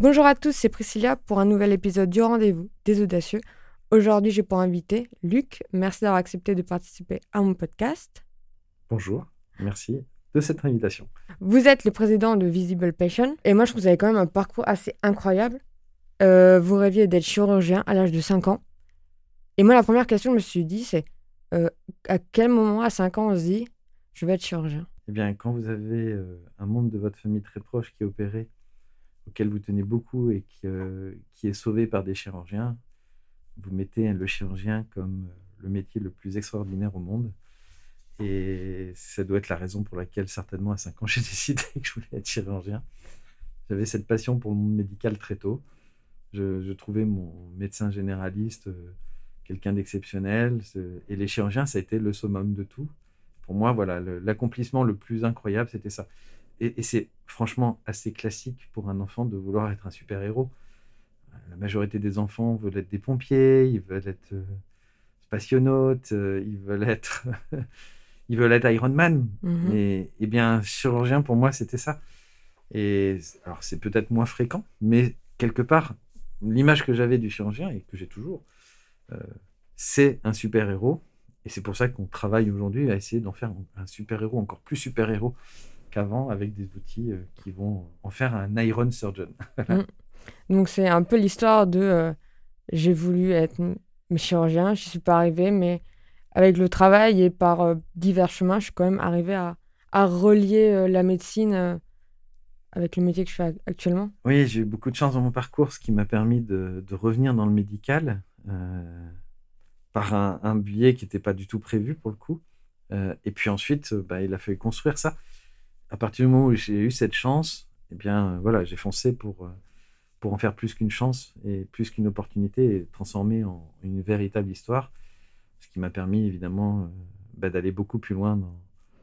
Bonjour à tous, c'est Priscilla pour un nouvel épisode du rendez-vous des audacieux. Aujourd'hui, j'ai pour invité Luc. Merci d'avoir accepté de participer à mon podcast. Bonjour, merci de cette invitation. Vous êtes le président de Visible Passion et moi, je trouve que vous avez quand même un parcours assez incroyable. Euh, vous rêviez d'être chirurgien à l'âge de 5 ans. Et moi, la première question que je me suis dit, c'est euh, à quel moment, à 5 ans, on se dit, je vais être chirurgien? Eh bien, quand vous avez euh, un membre de votre famille très proche qui est opéré, auquel vous tenez beaucoup et qui, euh, qui est sauvé par des chirurgiens, vous mettez le chirurgien comme euh, le métier le plus extraordinaire au monde. Et ça doit être la raison pour laquelle, certainement, à 5 ans, j'ai décidé que je voulais être chirurgien. J'avais cette passion pour le monde médical très tôt. Je, trouvais mon médecin généraliste euh, quelqu'un d'exceptionnel. Ce- Et les chirurgiens, ça a été le summum de tout. Pour moi, voilà, l'accomplissement le plus incroyable, c'était ça. Et c'est franchement assez classique pour un enfant de vouloir être un super-héros. La majorité des enfants veulent être des pompiers, ils veulent être euh, spationautes, euh, ils veulent être, ils veulent être Iron Man. Mhm. Et, et bien, chirurgien, pour moi, c'était ça. Et alors, c'est peut-être moins fréquent, mais quelque part, l'image que j'avais du chirurgien, et que j'ai toujours, euh, c'est un super-héros. Et c'est pour ça qu'on travaille aujourd'hui à essayer d'en faire un super-héros, encore plus super-héros qu'avant, avec des outils euh, qui vont en faire un Iron Surgeon. Donc, c'est un peu l'histoire de euh, j'ai voulu être chirurgien, je suis pas arrivée, mais avec le travail et par euh, divers chemins, je suis quand même arrivée à, à relier euh, la médecine avec le métier que je fais ac- actuellement. Oui, j'ai eu beaucoup de chance dans mon parcours, ce qui m'a permis de, de revenir dans le médical par un, un biais qui n'était pas du tout prévu pour le coup. Et puis ensuite, bah, il a fallu construire ça. À partir du moment où j'ai eu cette chance, eh bien, euh, voilà, j'ai foncé pour, euh, pour en faire plus qu'une chance et plus qu'une opportunité et transformer en une véritable histoire. Ce qui m'a permis évidemment euh, bah, d'aller beaucoup plus loin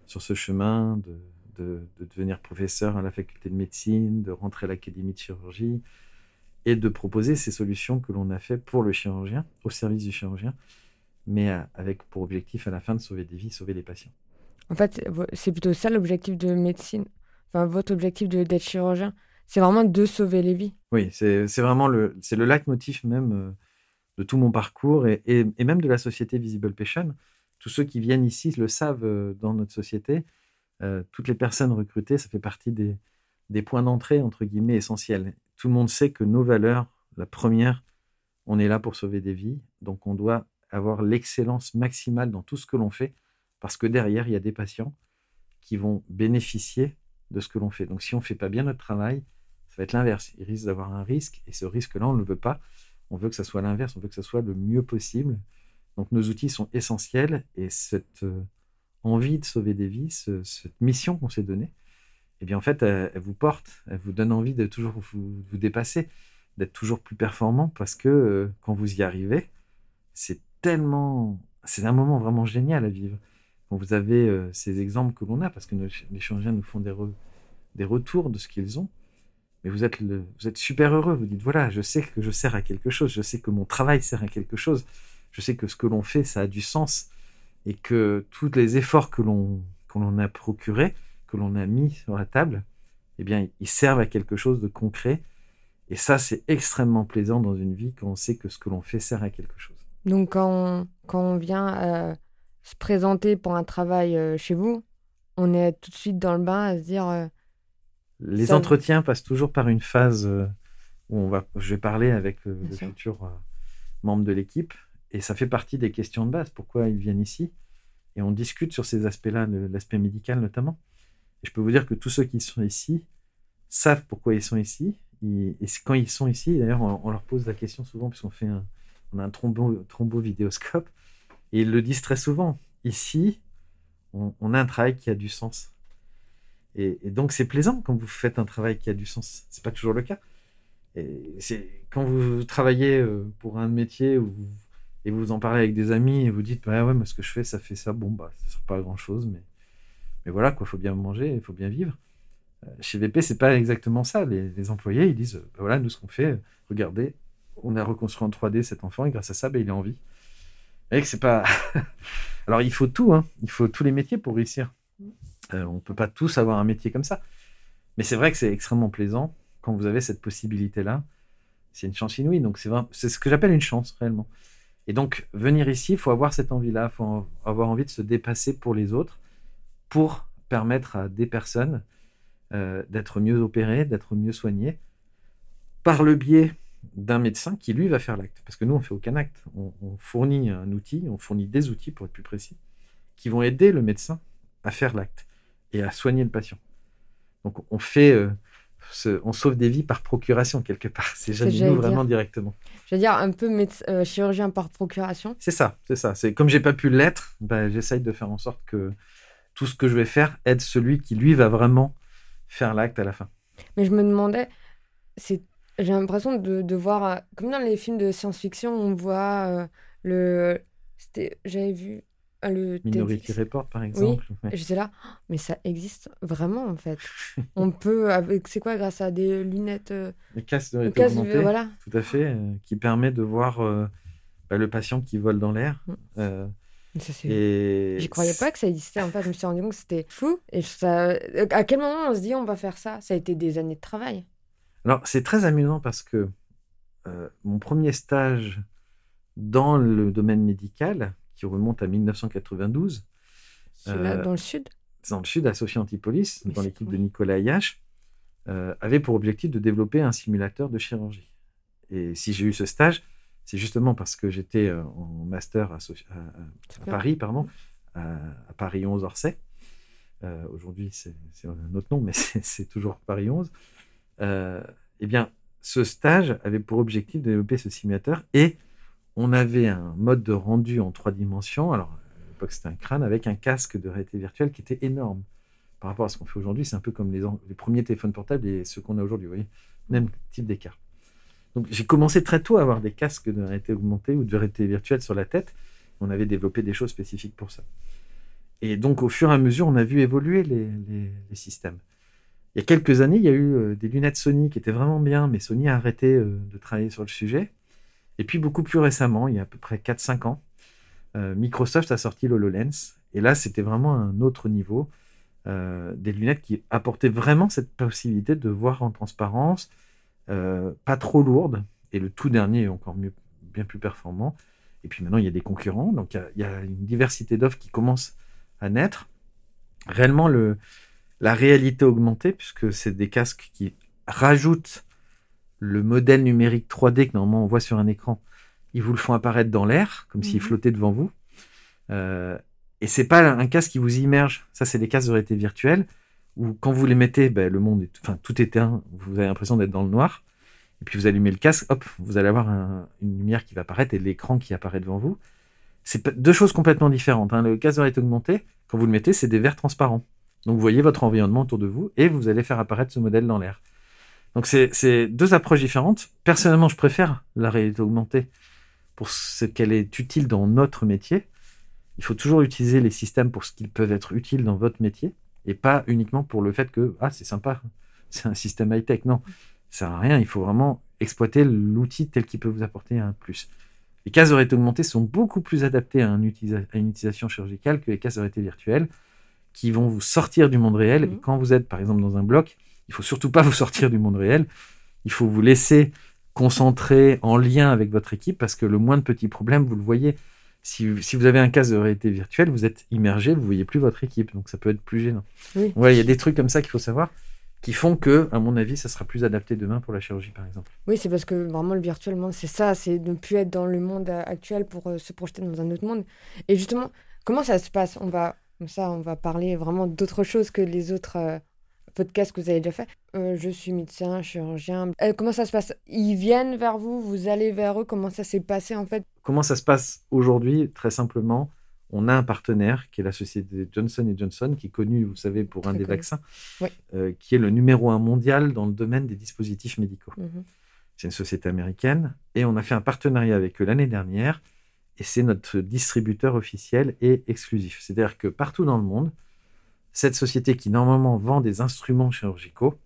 sur ce chemin, de, de, de devenir professeur à la faculté de médecine, de rentrer à l'académie de chirurgie et de proposer ces solutions que l'on a fait pour le chirurgien, au service du chirurgien, mais avec pour objectif à la fin de sauver des vies, sauver des patients. En fait, c'est plutôt ça l'objectif de médecine. Enfin, votre objectif d'être chirurgien, c'est vraiment de sauver les vies. Oui, c'est vraiment le, le leitmotiv même euh, de tout mon parcours et, et- et même de la société Visible Patient. Tous ceux qui viennent ici le savent euh, dans notre société. Euh, toutes les personnes recrutées, ça fait partie des, des points d'entrée, entre guillemets, essentiels. Tout le monde sait que nos valeurs, la première, on est là pour sauver des vies. Donc on doit avoir l'excellence maximale dans tout ce que l'on fait parce que derrière, il y a des patients qui vont bénéficier de ce que l'on fait. Donc si on ne fait pas bien notre travail, ça va être l'inverse. Il risque d'avoir un risque, et ce risque-là, on ne le veut pas. On veut que ça soit l'inverse, on veut que ça soit le mieux possible. Donc nos outils sont essentiels, et cette euh, envie de sauver des vies, ce- cette mission qu'on s'est donnée, eh bien en fait, elle, vous porte, elle vous donne envie de toujours vous, vous dépasser, d'être toujours plus performant, parce que euh, quand vous y arrivez, c'est tellement, c'est un moment vraiment génial à vivre. Vous avez euh, ces exemples que l'on a, parce que nos- les chirurgiens nous font des, des retours de ce qu'ils ont, mais vous êtes, le, vous êtes super heureux. Vous dites voilà, je sais que je sers à quelque chose, je sais que mon travail sert à quelque chose, je sais que ce que l'on fait, ça a du sens et que tous les efforts que l'on que l'on a procurés, que l'on a mis sur la table, eh bien, ils servent à quelque chose de concret. Et ça, c'est extrêmement plaisant dans une vie quand on sait que ce que l'on fait sert à quelque chose. Donc, quand on, quand on vient euh, se présenter pour un travail euh, chez vous, on est tout de suite dans le bain à se dire euh, Les Ça- entretiens passent toujours par une phase euh, où on va, je vais parler avec le futur membre de l'équipe et ça fait partie des questions de base. Pourquoi ils viennent ici Et on discute sur ces aspects-là, l'aspect médical notamment. Et je peux vous dire que tous ceux qui sont ici savent pourquoi ils sont ici. Et quand ils sont ici, d'ailleurs, on, on leur pose la question souvent puisqu'on fait un, on a un trombo, trombo-vidéoscope et ils le disent très souvent. Ici, on, a un travail qui a du sens. Et, donc c'est plaisant quand vous faites un travail qui a du sens. C'est pas toujours le cas. C'est quand vous travaillez euh, pour un métier où vous- et vous en parlez avec des amis et vous dites bah ouais moi ce que je fais ça fait ça bon bah ça sert pas grand chose mais mais voilà quoi faut bien manger il faut bien vivre. Euh, chez VP c'est pas exactement ça. Les, employés ils disent bah voilà nous ce qu'on fait regardez on a reconstruit en 3D cet enfant et grâce à ça bah, il est en vie. Voyez que c'est pas alors il faut tout hein il faut tous les métiers pour réussir. Euh, on peut pas tous avoir un métier comme ça. Mais c'est vrai que c'est extrêmement plaisant quand vous avez cette possibilité-là, c'est une chance inouïe. Donc c'est ce que j'appelle une chance réellement. Et donc venir ici, il faut avoir cette envie-là, il faut avoir envie de se dépasser pour les autres, pour permettre à des personnes euh, d'être mieux opérées, d'être mieux soignées, par le biais d'un médecin qui lui va faire l'acte. Parce que nous, on fait aucun acte. On, fournit un outil, on fournit des outils pour être plus précis, qui vont aider le médecin à faire l'acte et à soigner le patient. Donc on fait, euh, on sauve des vies par procuration quelque part. C'est jamais nous vraiment directement. Je veux dire un peu euh, chirurgien par procuration. C'est ça, c'est ça. C'est comme j'ai pas pu l'être, ben, j'essaye de faire en sorte que tout ce que je vais faire aide celui qui lui va vraiment faire l'acte à la fin. Mais je me demandais, c'est j'ai l'impression de, de, voir, euh, comme dans les films de science-fiction, on voit euh, le. J'avais vu euh, le. Minority Report, par exemple. Oui, j'étais là, oh, mais ça existe vraiment, en fait. on peut, avec, c'est quoi, grâce à des lunettes. Les casques de réalité voilà. Tout à fait, qui permet de voir bah, le patient qui vole dans l'air. Mm. Et J'y croyais pas que ça existait. En fait, je me suis rendu compte que c'était fou. Et ça... à quel moment on se dit on va faire ça? Ça a été des années de travail. Alors, c'est très amusant parce que euh, mon premier stage dans le domaine médical, qui remonte à 1992. Euh, dans le sud? Dans le sud, à Sophie Antipolis, dans l'équipe de Nicolas Ayache, euh, avait pour objectif de développer un simulateur de chirurgie. Et si j'ai eu ce stage, c'est justement parce que j'étais en master à, Paris, pardon, à, Paris 11 Orsay. Aujourd'hui, c'est un autre nom, mais c'est toujours Paris 11 euh, eh bien, ce stage avait pour objectif de développer ce simulateur et on avait un mode de rendu en trois dimensions. Alors, à l'époque, c'était un crâne avec un casque de réalité virtuelle qui était énorme. Par rapport à ce qu'on fait aujourd'hui, c'est un peu comme les, premiers téléphones portables et ceux qu'on a aujourd'hui. Vous voyez, même type d'écart. Donc, j'ai commencé très tôt à avoir des casques de réalité augmentée ou de réalité virtuelle sur la tête. On avait développé des choses spécifiques pour ça. Et donc, au fur et à mesure, on a vu évoluer les systèmes. Il y a quelques années, il y a eu euh, des lunettes Sony qui étaient vraiment bien, mais Sony a arrêté euh, de travailler sur le sujet. Et puis beaucoup plus récemment, il y a à peu près 4-5 ans, euh, Microsoft a sorti l'HoloLens. Et là, c'était vraiment un autre niveau. des lunettes qui apportaient vraiment cette possibilité de voir en transparence, pas trop lourde. Et le tout dernier est encore mieux, bien plus performant. Et puis maintenant, il y a des concurrents. Donc il y a une diversité d'offres qui commence à naître. Réellement, le, la réalité augmentée, puisque c'est des casques qui rajoutent le modèle numérique 3D que normalement on voit sur un écran. Ils vous le font apparaître dans l'air, comme s'il mhm. flottait devant vous. Euh, et c'est pas un casque qui vous immerge. Ça, c'est des casques de réalité virtuelle où quand vous les mettez, ben, le monde, est, enfin tout est éteint. Vous avez l'impression d'être dans le noir. Et puis vous allumez le casque, hop, vous allez avoir une lumière qui va apparaître et l'écran qui apparaît devant vous. C'est deux choses complètement différentes. Hein. Le casque de réalité augmentée, quand vous le mettez, c'est des verres transparents. Donc vous voyez votre environnement autour de vous et vous allez faire apparaître ce modèle dans l'air. Donc c'est deux approches différentes. Personnellement, je préfère la réalité augmentée pour ce qu'elle est utile dans notre métier. Il faut toujours utiliser les systèmes pour ce qu'ils peuvent être utiles dans votre métier et pas uniquement pour le fait que ah c'est sympa, c'est un système high tech. Non, ça sert à rien. Il faut vraiment exploiter l'outil tel qu'il peut vous apporter un plus. Les cases de réalité augmentée sont beaucoup plus adaptées à, une utilisation chirurgicale que les cases de réalité virtuelle qui vont vous sortir du monde réel. Et mhm. quand vous êtes, par exemple, dans un bloc, il faut surtout pas vous sortir du monde réel. Il faut vous laisser concentrer en lien avec votre équipe parce que le moins de petits problèmes, vous le voyez. Si, vous avez un casque de réalité virtuelle, vous êtes immergé, vous voyez plus votre équipe, donc ça peut être plus gênant. Oui. il y a des trucs comme ça qu'il faut savoir qui font que, à mon avis, ça sera plus adapté demain pour la chirurgie, par exemple. Oui, c'est parce que vraiment le virtuellement, c'est ça, c'est ne plus être dans le monde actuel pour euh, se projeter dans un autre monde. Et justement, comment ça se passe? On va comme ça, on va parler vraiment d'autre chose que les autres euh, podcasts que vous avez déjà fait. Euh, je suis médecin, chirurgien. Euh, comment ça se passe? Ils viennent vers vous, vous allez vers eux. Comment ça s'est passé en fait? Comment ça se passe aujourd'hui? Très simplement, on a un partenaire qui est la société Johnson Johnson, qui est connue, vous savez, pour un des vaccins, qui est le numéro un mondial dans le domaine des dispositifs médicaux. Mhm. C'est une société américaine et on a fait un partenariat avec eux l'année dernière et c'est notre distributeur officiel et exclusif. C'est-à-dire que partout dans le monde, cette société qui normalement vend des instruments chirurgicaux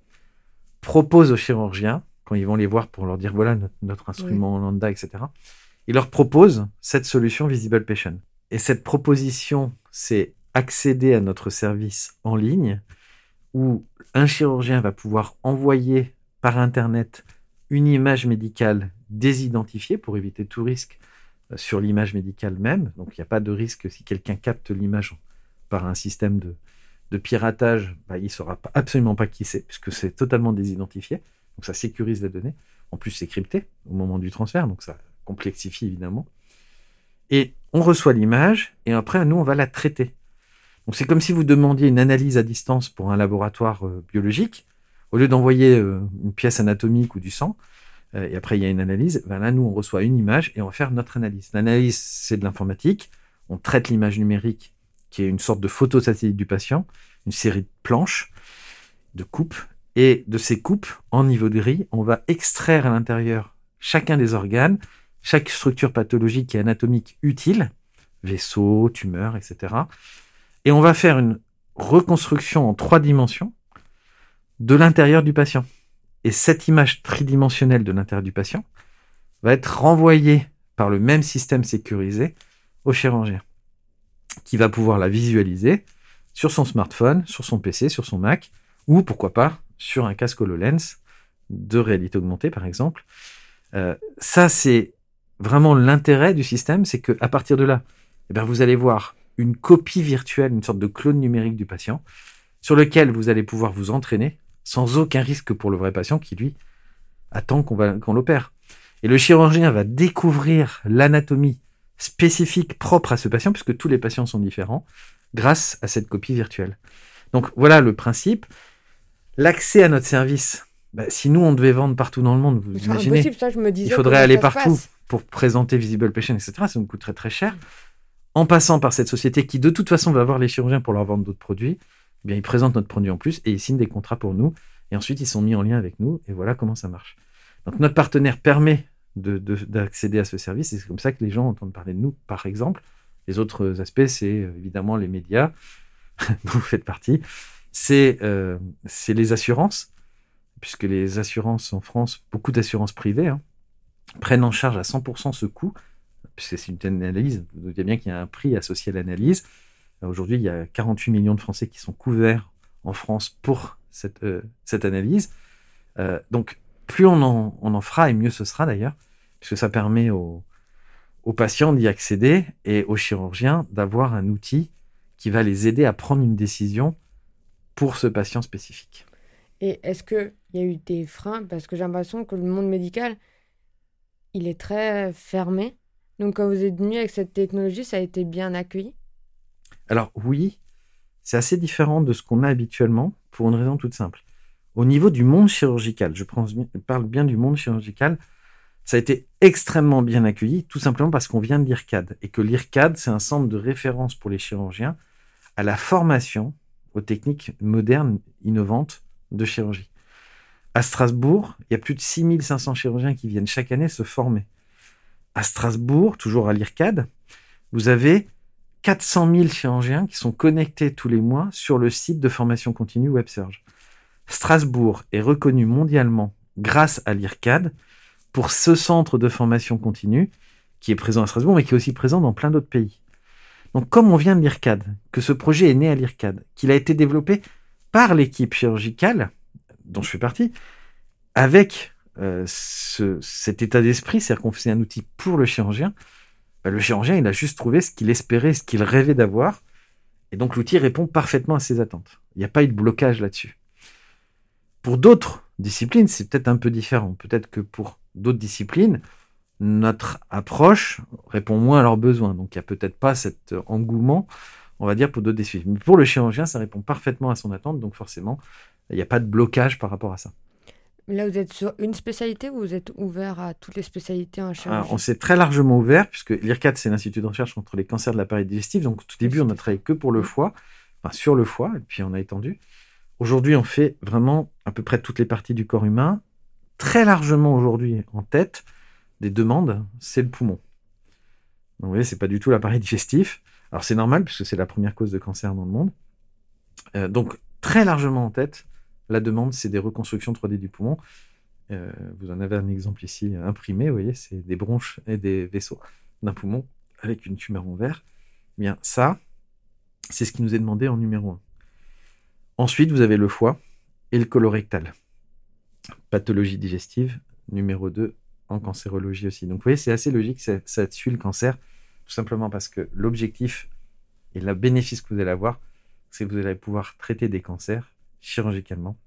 propose aux chirurgiens, quand ils vont les voir pour leur dire voilà notre, instrument lambda, etc., il leur propose cette solution Visible Patient. Et cette proposition, c'est accéder à notre service en ligne où un chirurgien va pouvoir envoyer par Internet une image médicale désidentifiée pour éviter tout risque sur l'image médicale même. Donc il n'y a pas de risque si quelqu'un capte l'image par un système de, piratage, bah, il ne saura absolument pas qui c'est, puisque c'est totalement désidentifié. Donc ça sécurise la donnée. En plus, c'est crypté au moment du transfert, donc ça complexifie évidemment. Et on reçoit l'image, et après, nous, on va la traiter. Donc c'est comme si vous demandiez une analyse à distance pour un laboratoire euh, biologique. Au lieu d'envoyer euh, une pièce anatomique ou du sang, euh, et après il y a une analyse, ben là nous on reçoit une image et on va faire notre analyse. L'analyse c'est de l'informatique, on traite l'image numérique qui est une sorte de photo satellite du patient, une série de planches, de coupes, et de ces coupes en niveau de riz, on va extraire à l'intérieur chacun des organes, chaque structure pathologique et anatomique utile, vaisseau, tumeur, etc. Et on va faire une reconstruction en trois dimensions de l'intérieur du patient. Et cette image tridimensionnelle de l'intérieur du patient va être renvoyée par le même système sécurisé au chirurgien, qui va pouvoir la visualiser sur son smartphone, sur son PC, sur son Mac, ou pourquoi pas sur un casque HoloLens de réalité augmentée, par exemple. Euh, ça, c'est vraiment l'intérêt du système, c'est qu'à partir de là, eh bien, vous allez voir une copie virtuelle, une sorte de clone numérique du patient, sur lequel vous allez pouvoir vous entraîner sans aucun risque pour le vrai patient qui, lui, attend qu'on l'opère. Et le chirurgien va découvrir l'anatomie spécifique propre à ce patient, puisque tous les patients sont différents, grâce à cette copie virtuelle. Donc voilà le principe. L'accès à notre service, bah, si nous on devait vendre partout dans le monde, vous imaginez, il faudrait aller partout pour présenter Visible Patient, etc. Ça nous coûterait très cher. En passant par cette société qui de toute façon va voir les chirurgiens pour leur vendre d'autres produits, eh bien, ils présentent notre produit en plus et ils signent des contrats pour nous. Et ensuite, ils sont mis en lien avec nous. Et voilà comment ça marche. Donc, notre partenaire permet d'accéder à ce service. C'est comme ça que les gens entendent parler de nous, par exemple. Les autres aspects, c'est euh, évidemment les médias, dont vous faites partie. Euh, c'est les assurances, puisque les assurances en France, beaucoup d'assurances privées, hein, prennent en charge à 100% ce coût, puisque c'est une analyse. Vous doutez bien qu'il y a un prix associé à l'analyse. Aujourd'hui, il y a 48 millions de Français qui sont couverts en France pour cette, euh, analyse. Euh, donc, plus on en, en, fera, et mieux ce sera d'ailleurs, puisque ça permet aux, aux patients d'y accéder et aux chirurgiens d'avoir un outil qui va les aider à prendre une décision pour ce patient spécifique. Et est-ce qu'il y a eu des freins? Parce que j'ai l'impression que le monde médical, il est très fermé. Donc quand vous êtes venu avec cette technologie, ça a été bien accueilli? Alors oui, c'est assez différent de ce qu'on a habituellement pour une raison toute simple. Au niveau du monde chirurgical, je parle bien du monde chirurgical, ça a été extrêmement bien accueilli, tout simplement parce qu'on vient de l'IRCAD et que l'IRCAD, c'est un centre de référence pour les chirurgiens à la formation aux techniques modernes, innovantes de chirurgie. À Strasbourg, il y a plus de 6500 chirurgiens qui viennent chaque année se former. À Strasbourg, toujours à l'IRCAD, vous avez 400 000 chirurgiens qui sont connectés tous les mois sur le site de formation continue WebSurge. Strasbourg est reconnu mondialement grâce à l'IRCAD pour ce centre de formation continue qui est présent à Strasbourg mais qui est aussi présent dans plein d'autres pays. Donc comme on vient de l'IRCAD, que ce projet est né à l'IRCAD, qu'il a été développé par l'équipe chirurgicale dont je fais partie, avec euh, cet état d'esprit, c'est-à-dire qu'on faisait un outil pour le chirurgien, bah, le chirurgien, il a juste trouvé ce qu'il espérait, ce qu'il rêvait d'avoir. Et donc l'outil répond parfaitement à ses attentes. Il n'y a pas eu de blocage là-dessus. Pour d'autres disciplines, c'est peut-être un peu différent. Peut-être que pour d'autres disciplines, notre approche répond moins à leurs besoins. Donc il n'y a peut-être pas cet engouement, on va dire, pour d'autres disciplines. Mais pour le chirurgien, ça répond parfaitement à son attente. Donc forcément, il n'y a pas de blocage par rapport à ça. Là, vous êtes sur une spécialité ou vous êtes ouvert à toutes les spécialités en chirurgie On s'est très largement ouvert, puisque l'IRCAD, c'est l'Institut de recherche contre les cancers de l'appareil digestif. Donc, au tout début, on a travaillé que pour le foie, sur le foie, et puis on a étendu. Aujourd'hui, on fait vraiment à peu près toutes les parties du corps humain. Très largement aujourd'hui en tête des demandes, c'est le poumon. Donc, vous voyez, c'est pas du tout l'appareil digestif. Alors, c'est normal, puisque c'est la première cause de cancer dans le monde. Euh, donc, très largement en tête, la demande, c'est des reconstructions 3D du poumon. Euh, vous en avez un exemple ici imprimé, vous voyez, c'est des bronches et des vaisseaux d'un poumon avec une tumeur en verre. Eh bien, ça, c'est ce qui nous est demandé en numéro 1. Ensuite, vous avez le foie et le colorectal. pathologie digestive. Numéro 2, en cancérologie aussi. Donc vous voyez, c'est assez logique, ça, ça suit le cancer, tout simplement parce que l'objectif et le bénéfice que vous allez avoir, c'est que vous allez pouvoir traiter des cancers chirurgicalement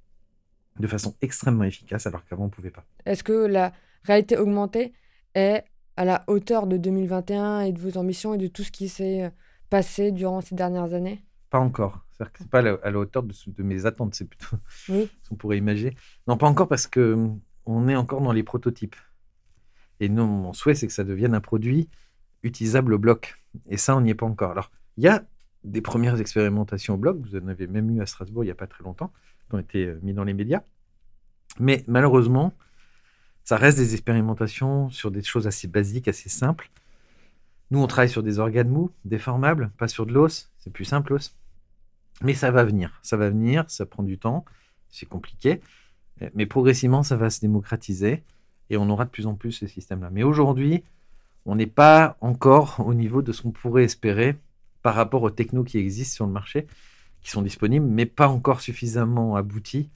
de façon extrêmement efficace alors qu'avant on ne pouvait pas. Est-ce que la réalité augmentée est à la hauteur de 2021 et de vos ambitions et de tout ce qui s'est euh, passé durant ces dernières années? Pas encore. C'est-à-dire que c'est pas à la hauteur de, mes attentes, c'est plutôt oui. ce qu'on pourrait imaginer. Non, pas encore parce que hum, on est encore dans les prototypes. Et nous, mon souhait, c'est que ça devienne un produit utilisable au bloc. Et ça, on n'y est pas encore. Alors, il y a des premières expérimentations au bloc. Vous en avez même eu à Strasbourg il n'y a pas très longtemps, qui ont été euh, mis dans les médias. Mais malheureusement, ça reste des expérimentations sur des choses assez basiques, assez simples. Nous, on travaille sur des organes mous, déformables, pas sur de l'os. C'est plus simple, l'os. Mais ça va venir. Ça va venir, ça prend du temps, c'est compliqué. Mais progressivement, ça va se démocratiser et on aura de plus en plus ces systèmes-là. Mais aujourd'hui, on n'est pas encore au niveau de ce qu'on pourrait espérer par rapport aux technos qui existent sur le marché, qui sont disponibles, mais pas encore suffisamment aboutis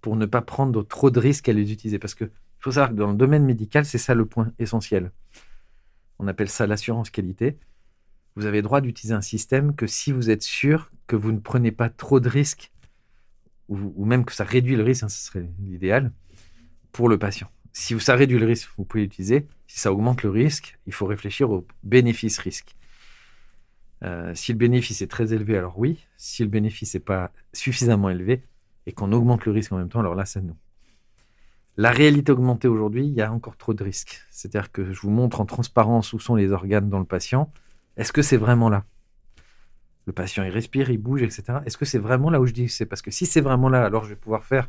pour ne pas prendre trop de risques à les utiliser. Parce que faut savoir que dans le domaine médical, c'est ça le point essentiel. On appelle ça l'assurance qualité. Vous avez droit d'utiliser un système que si vous êtes sûr que vous ne prenez pas trop de risques, ou, même que ça réduit le risque, hein, ce serait l'idéal, pour le patient. Si ça réduit le risque, vous pouvez l'utiliser. Si ça augmente le risque, il faut réfléchir au bénéfice-risque. Euh, si le bénéfice est très élevé, alors oui. Si le bénéfice n'est pas suffisamment élevé et qu'on augmente le risque en même temps, alors là, c'est non. La réalité augmentée aujourd'hui, il y a encore trop de risques. C'est-à-dire que je vous montre en transparence où sont les organes dans le patient. Est-ce que c'est vraiment là? Le patient, il respire, il bouge, etc. Est-ce que c'est vraiment là où je dis c'est? Parce que si c'est vraiment là, alors je vais pouvoir faire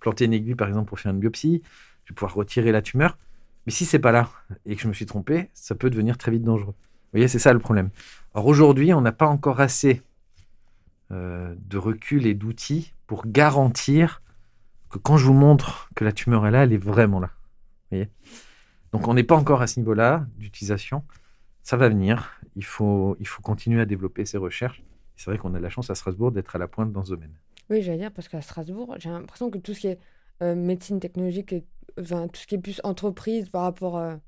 planter une aiguille, par exemple, pour faire une biopsie. Je vais pouvoir retirer la tumeur. Mais si c'est pas là et que je me suis trompé, ça peut devenir très vite dangereux. Vous voyez, c'est ça le problème. Alors aujourd'hui, on n'a pas encore assez euh, de recul et d'outils pour garantir que quand je vous montre que la tumeur est là, elle est vraiment là. Donc on n'est pas encore à ce niveau-là d'utilisation. Ça va venir. Il faut, il faut continuer à développer ces recherches. C'est vrai qu'on a la chance à Strasbourg d'être à la pointe dans ce domaine. Oui, j'allais dire, parce qu'à Strasbourg, j'ai l'impression que tout ce qui est euh, médecine technologique, et, tout ce qui est plus entreprise par rapport... à...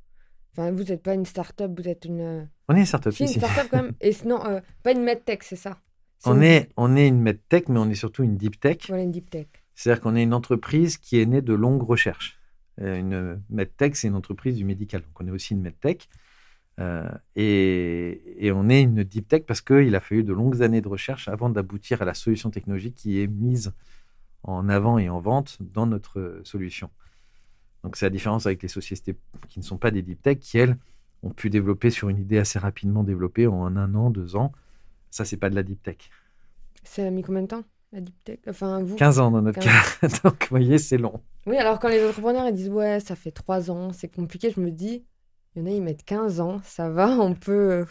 Enfin, vous n'êtes pas une start-up, vous êtes une... Euh, on est une start-up si, une start-up quand même. Et sinon, euh, pas une medtech, c'est ça? On, est, on est une medtech, mais on est surtout une deep tech. Voilà, une deep tech. C'est-à-dire qu'on est une entreprise qui est née de longues recherches. Euh, une medtech, c'est une entreprise du médical. Donc on est aussi une medtech. Euh, et, et, on est une deep tech parce qu'il a fallu de longues années de recherche avant d'aboutir à la solution technologique qui est mise en avant et en vente dans notre solution. Donc c'est la différence avec les sociétés qui ne sont pas des deep tech, qui elles ont pu développer sur une idée assez rapidement développée en un an, deux ans. Ça, c'est pas de la deep tech. Ça a mis combien de temps la deep tech? Enfin, vous? 15 ans dans notre cas. Donc, vous voyez, c'est long. Oui, alors quand les entrepreneurs ils disent ouais, ça fait 3 ans, c'est compliqué, je me dis, il y en a, ils mettent 15 ans, ça va, on peut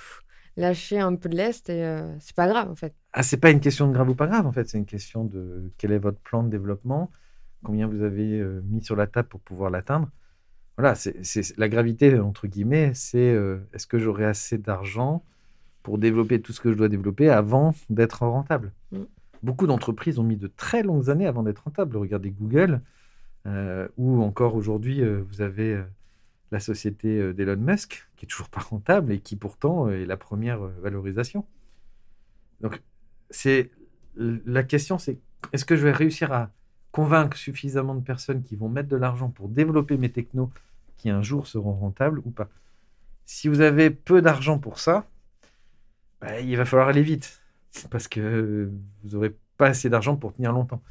lâcher un peu de l'est et euh, c'est pas grave en fait. Ah, c'est pas une question de grave ou pas grave en fait, c'est une question de quel est votre plan de développement, combien vous avez euh, mis sur la table pour pouvoir l'atteindre. Voilà, c'est la gravité entre guillemets, c'est euh, est-ce que j'aurai assez d'argent pour développer tout ce que je dois développer avant d'être rentable? Mm. Beaucoup d'entreprises ont mis de très longues années avant d'être rentables. Regardez Google, euh, ou encore aujourd'hui, euh, vous avez euh, la société d'Elon Musk, qui est toujours pas rentable et qui pourtant est la première valorisation. Donc, c'est la question, c'est est-ce que je vais réussir à convaincre suffisamment de personnes qui vont mettre de l'argent pour développer mes technos qui un jour seront rentables ou pas Si vous avez peu d'argent pour ça, bah, il va falloir aller vite parce que vous n'aurez pas assez d'argent pour tenir longtemps.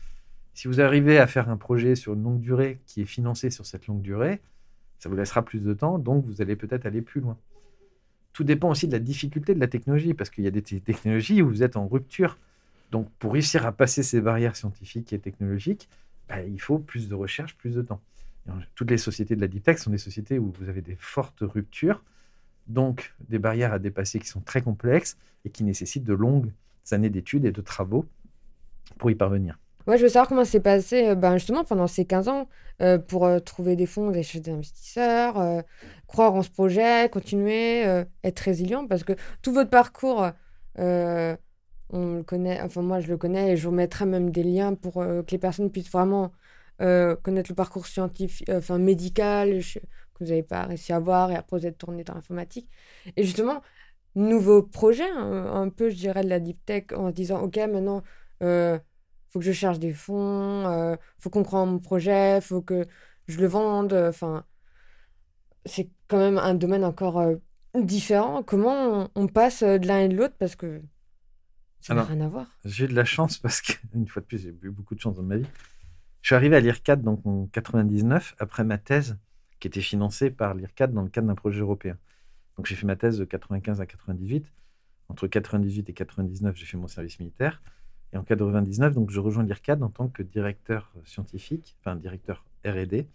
Si vous arrivez à faire un projet sur une longue durée qui est financé sur cette longue durée, ça vous laissera plus de temps, donc vous allez peut-être aller plus loin. Tout dépend aussi de la difficulté de la technologie, parce qu'il y a des technologies où vous êtes en rupture. Donc pour réussir à passer ces barrières scientifiques et technologiques, bah, il faut plus de recherche, plus de temps. toutes les sociétés de la deep sont des sociétés où vous avez des fortes ruptures donc des barrières à dépasser qui sont très complexes et qui nécessitent de longues années d'études et de travaux pour y parvenir. Moi, je veux savoir comment c'est passé euh, ben, justement pendant ces 15 ans euh, pour euh, trouver des fonds, des chez des investisseurs, croire en ce projet, continuer, être résilient parce que tout votre parcours, on le connaît, enfin moi je le connais et je vous mettrai même des liens pour que les personnes puissent vraiment euh, connaître le parcours scientifique, euh, enfin médical, que vous n'avez pas réussi à voir, et après vous êtes tourné dans l'informatique. Et justement, nouveau projet, un, peu, je dirais, de la deep tech, en se disant, OK, maintenant, faut que je cherche des fonds, faut qu'on croit mon projet, faut que je le vende. Enfin, c'est quand même un domaine encore différent. Comment on, passe de l'un et de l'autre? Parce que ça n'a rien à voir. J'ai eu de la chance parce qu'une fois de plus, j'ai eu beaucoup de chance dans ma vie. Je suis arrivé à l'IRCAD donc, en 99, après ma thèse, qui était financée par l'IRCAD dans le cadre d'un projet européen. Donc j'ai fait ma thèse de 95 à 98. Entre 98 et 99, j'ai fait mon service militaire. Et en 99, donc, je rejoins l'IRCAD en tant que directeur scientifique, enfin directeur R&D,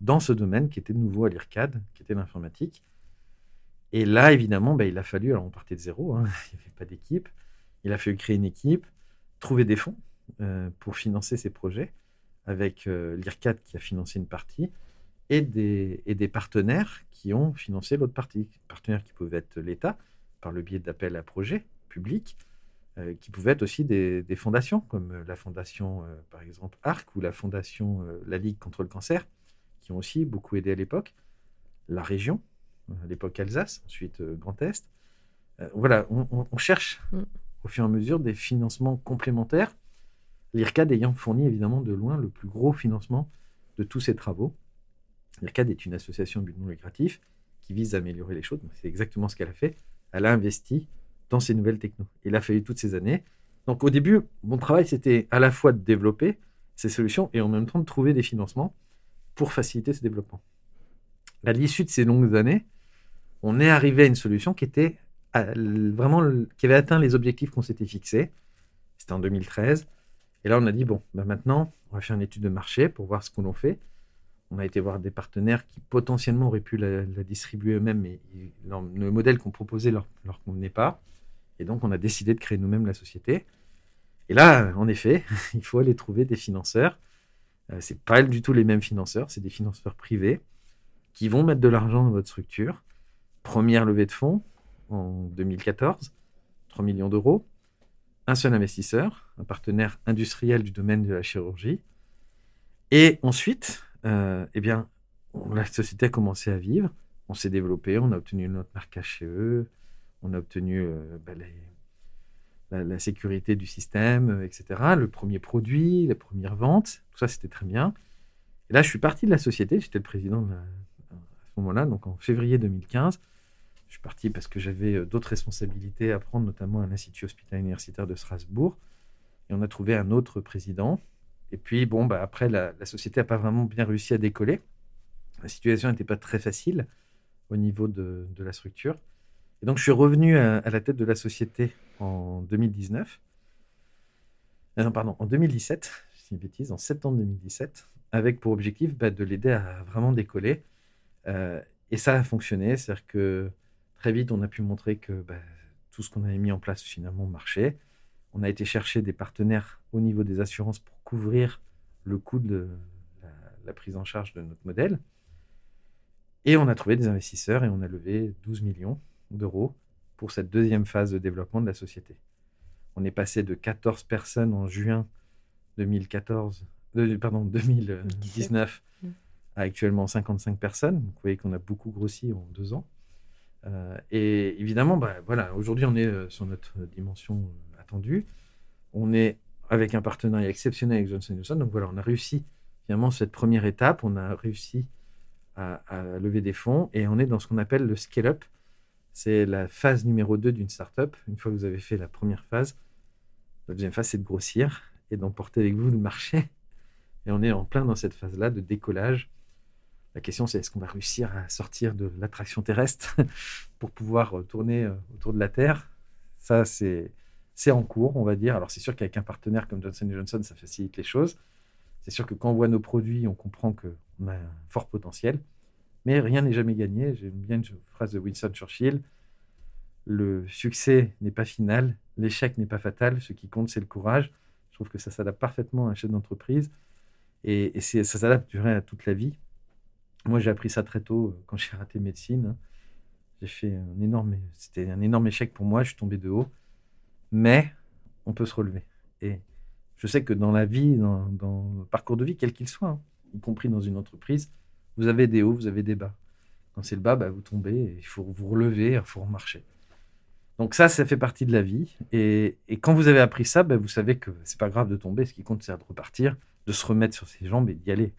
dans ce domaine qui était nouveau à l'IRCAD, qui était l'informatique. Et là, évidemment, bah, il a fallu, alors on partait de zéro, hein, il n'y avait pas d'équipe, il a fallu créer une équipe, trouver des fonds euh, pour financer ces projets, avec euh, l'IRCAD qui a financé une partie, et des, partenaires qui ont financé l'autre partie. Partenaires qui pouvaient être l'État, par le biais d'appels à projets publics, euh, qui pouvaient être aussi des, fondations, comme la fondation, par exemple, ARC, ou la fondation La Ligue contre le cancer, qui ont aussi beaucoup aidé à l'époque, la région, à l'époque Alsace, ensuite euh, Grand Est. Euh, voilà, on, cherche mm. Au fur et à mesure des financements complémentaires, l'IRCAD ayant fourni évidemment de loin le plus gros financement de tous ces travaux. L'IRCAD est une association but non lucratif qui vise à améliorer les choses. C'est exactement ce qu'elle a fait. Elle a investi dans ces nouvelles technos. Il a fallu toutes ces années. Donc au début, mon travail, c'était à la fois de développer ces solutions et en même temps de trouver des financements pour faciliter ce développement. À l'issue de ces longues années, on est arrivé à une solution qui était vraiment qui avait atteint les objectifs qu'on s'était fixés. C'était en 2013. Et là, on a dit bon, ben maintenant, on va faire une étude de marché pour voir ce qu'on fait. On a été voir des partenaires qui potentiellement auraient pu la, distribuer eux-mêmes, mais le modèle qu'on proposait leur, leur convenait pas. Et donc, on a décidé de créer nous-mêmes la société. Et là, en effet, il faut aller trouver des financeurs. Ce euh, c'est pas du tout les mêmes financeurs, c'est des financeurs privés qui vont mettre de l'argent dans votre structure Première levée de fonds en 2014, 3 millions d'euros. Un seul investisseur, un partenaire industriel du domaine de la chirurgie. Et ensuite, euh, eh bien, la société a commencé à vivre. On s'est développé, on a obtenu notre marque HCE, on a obtenu euh, bah, la, sécurité du système, euh, etc. Le premier produit, les premières ventes, tout ça, c'était très bien. Et là, je suis parti de la société, j'étais le président à ce moment-là, donc en février 2015. Je suis parti parce que j'avais euh, d'autres responsabilités à prendre, notamment à l'Institut hospitalier universitaire de Strasbourg. Et on a trouvé un autre président. Et puis, bon, bah, après, la, société n'a pas vraiment bien réussi à décoller. La situation n'était pas très facile au niveau de, la structure. Et donc, je suis revenu à, la tête de la société en 2019. Euh, non, pardon, en 2017, je dis une bêtise, en septembre 2017, avec pour objectif bah, de l'aider à vraiment décoller. Euh, et ça a fonctionné, c'est-à-dire que très vite, on a pu montrer que bah, tout ce qu'on avait mis en place finalement marchait. On a été chercher des partenaires au niveau des assurances pour couvrir le coût de la, prise en charge de notre modèle. Et on a trouvé des investisseurs et on a levé 12 millions d'euros pour cette deuxième phase de développement de la société. On est passé de 14 personnes en juin 2014, euh, pardon, 2019 à actuellement 55 personnes. vous voyez qu'on a beaucoup grossi en deux ans. Euh, et évidemment, bah, voilà, aujourd'hui, on est euh, sur notre dimension euh, attendue. On est avec un partenariat exceptionnel avec Johnson Johnson. Donc voilà, on a réussi finalement cette première étape. On a réussi à, lever des fonds et on est dans ce qu'on appelle le scale-up. C'est la phase numéro 2 d'une startup. Une fois que vous avez fait la première phase, la deuxième phase, c'est de grossir et d'emporter avec vous le marché. Et on est en plein dans cette phase-là de décollage la question, c'est est-ce qu'on va réussir à sortir de l'attraction terrestre pour pouvoir euh, tourner euh, autour de la Terre? Ça, c'est en cours, on va dire. Alors, c'est sûr qu'avec un partenaire comme Johnson Johnson, ça facilite les choses. C'est sûr que quand on voit nos produits, on comprend qu'on a un fort potentiel. Mais rien n'est jamais gagné. J'aime bien une phrase de Winston Churchill. Le succès n'est pas final, l'échec n'est pas fatal. Ce qui compte, c'est le courage. Je trouve que ça s'adapte parfaitement à un chef d'entreprise. Et, ça s'adapte à toute la vie. Moi, j'ai appris ça très tôt euh, quand j'ai raté médecine. Hein. J'ai fait un énorme, c'était un énorme échec pour moi. Je suis tombé de haut, mais on peut se relever. Et Je sais que dans la vie, dans, le parcours de vie, quel qu'il soit, hein, y compris dans une entreprise, vous avez des hauts, vous avez des bas. Quand c'est le bas, bah, vous tombez, il faut vous relever, il faut remarcher. Donc ça, ça fait partie de la vie. Et, et quand vous avez appris ça, bah, vous savez que c'est pas grave de tomber. Ce qui compte, c'est de repartir, de se remettre sur ses jambes et d'y aller.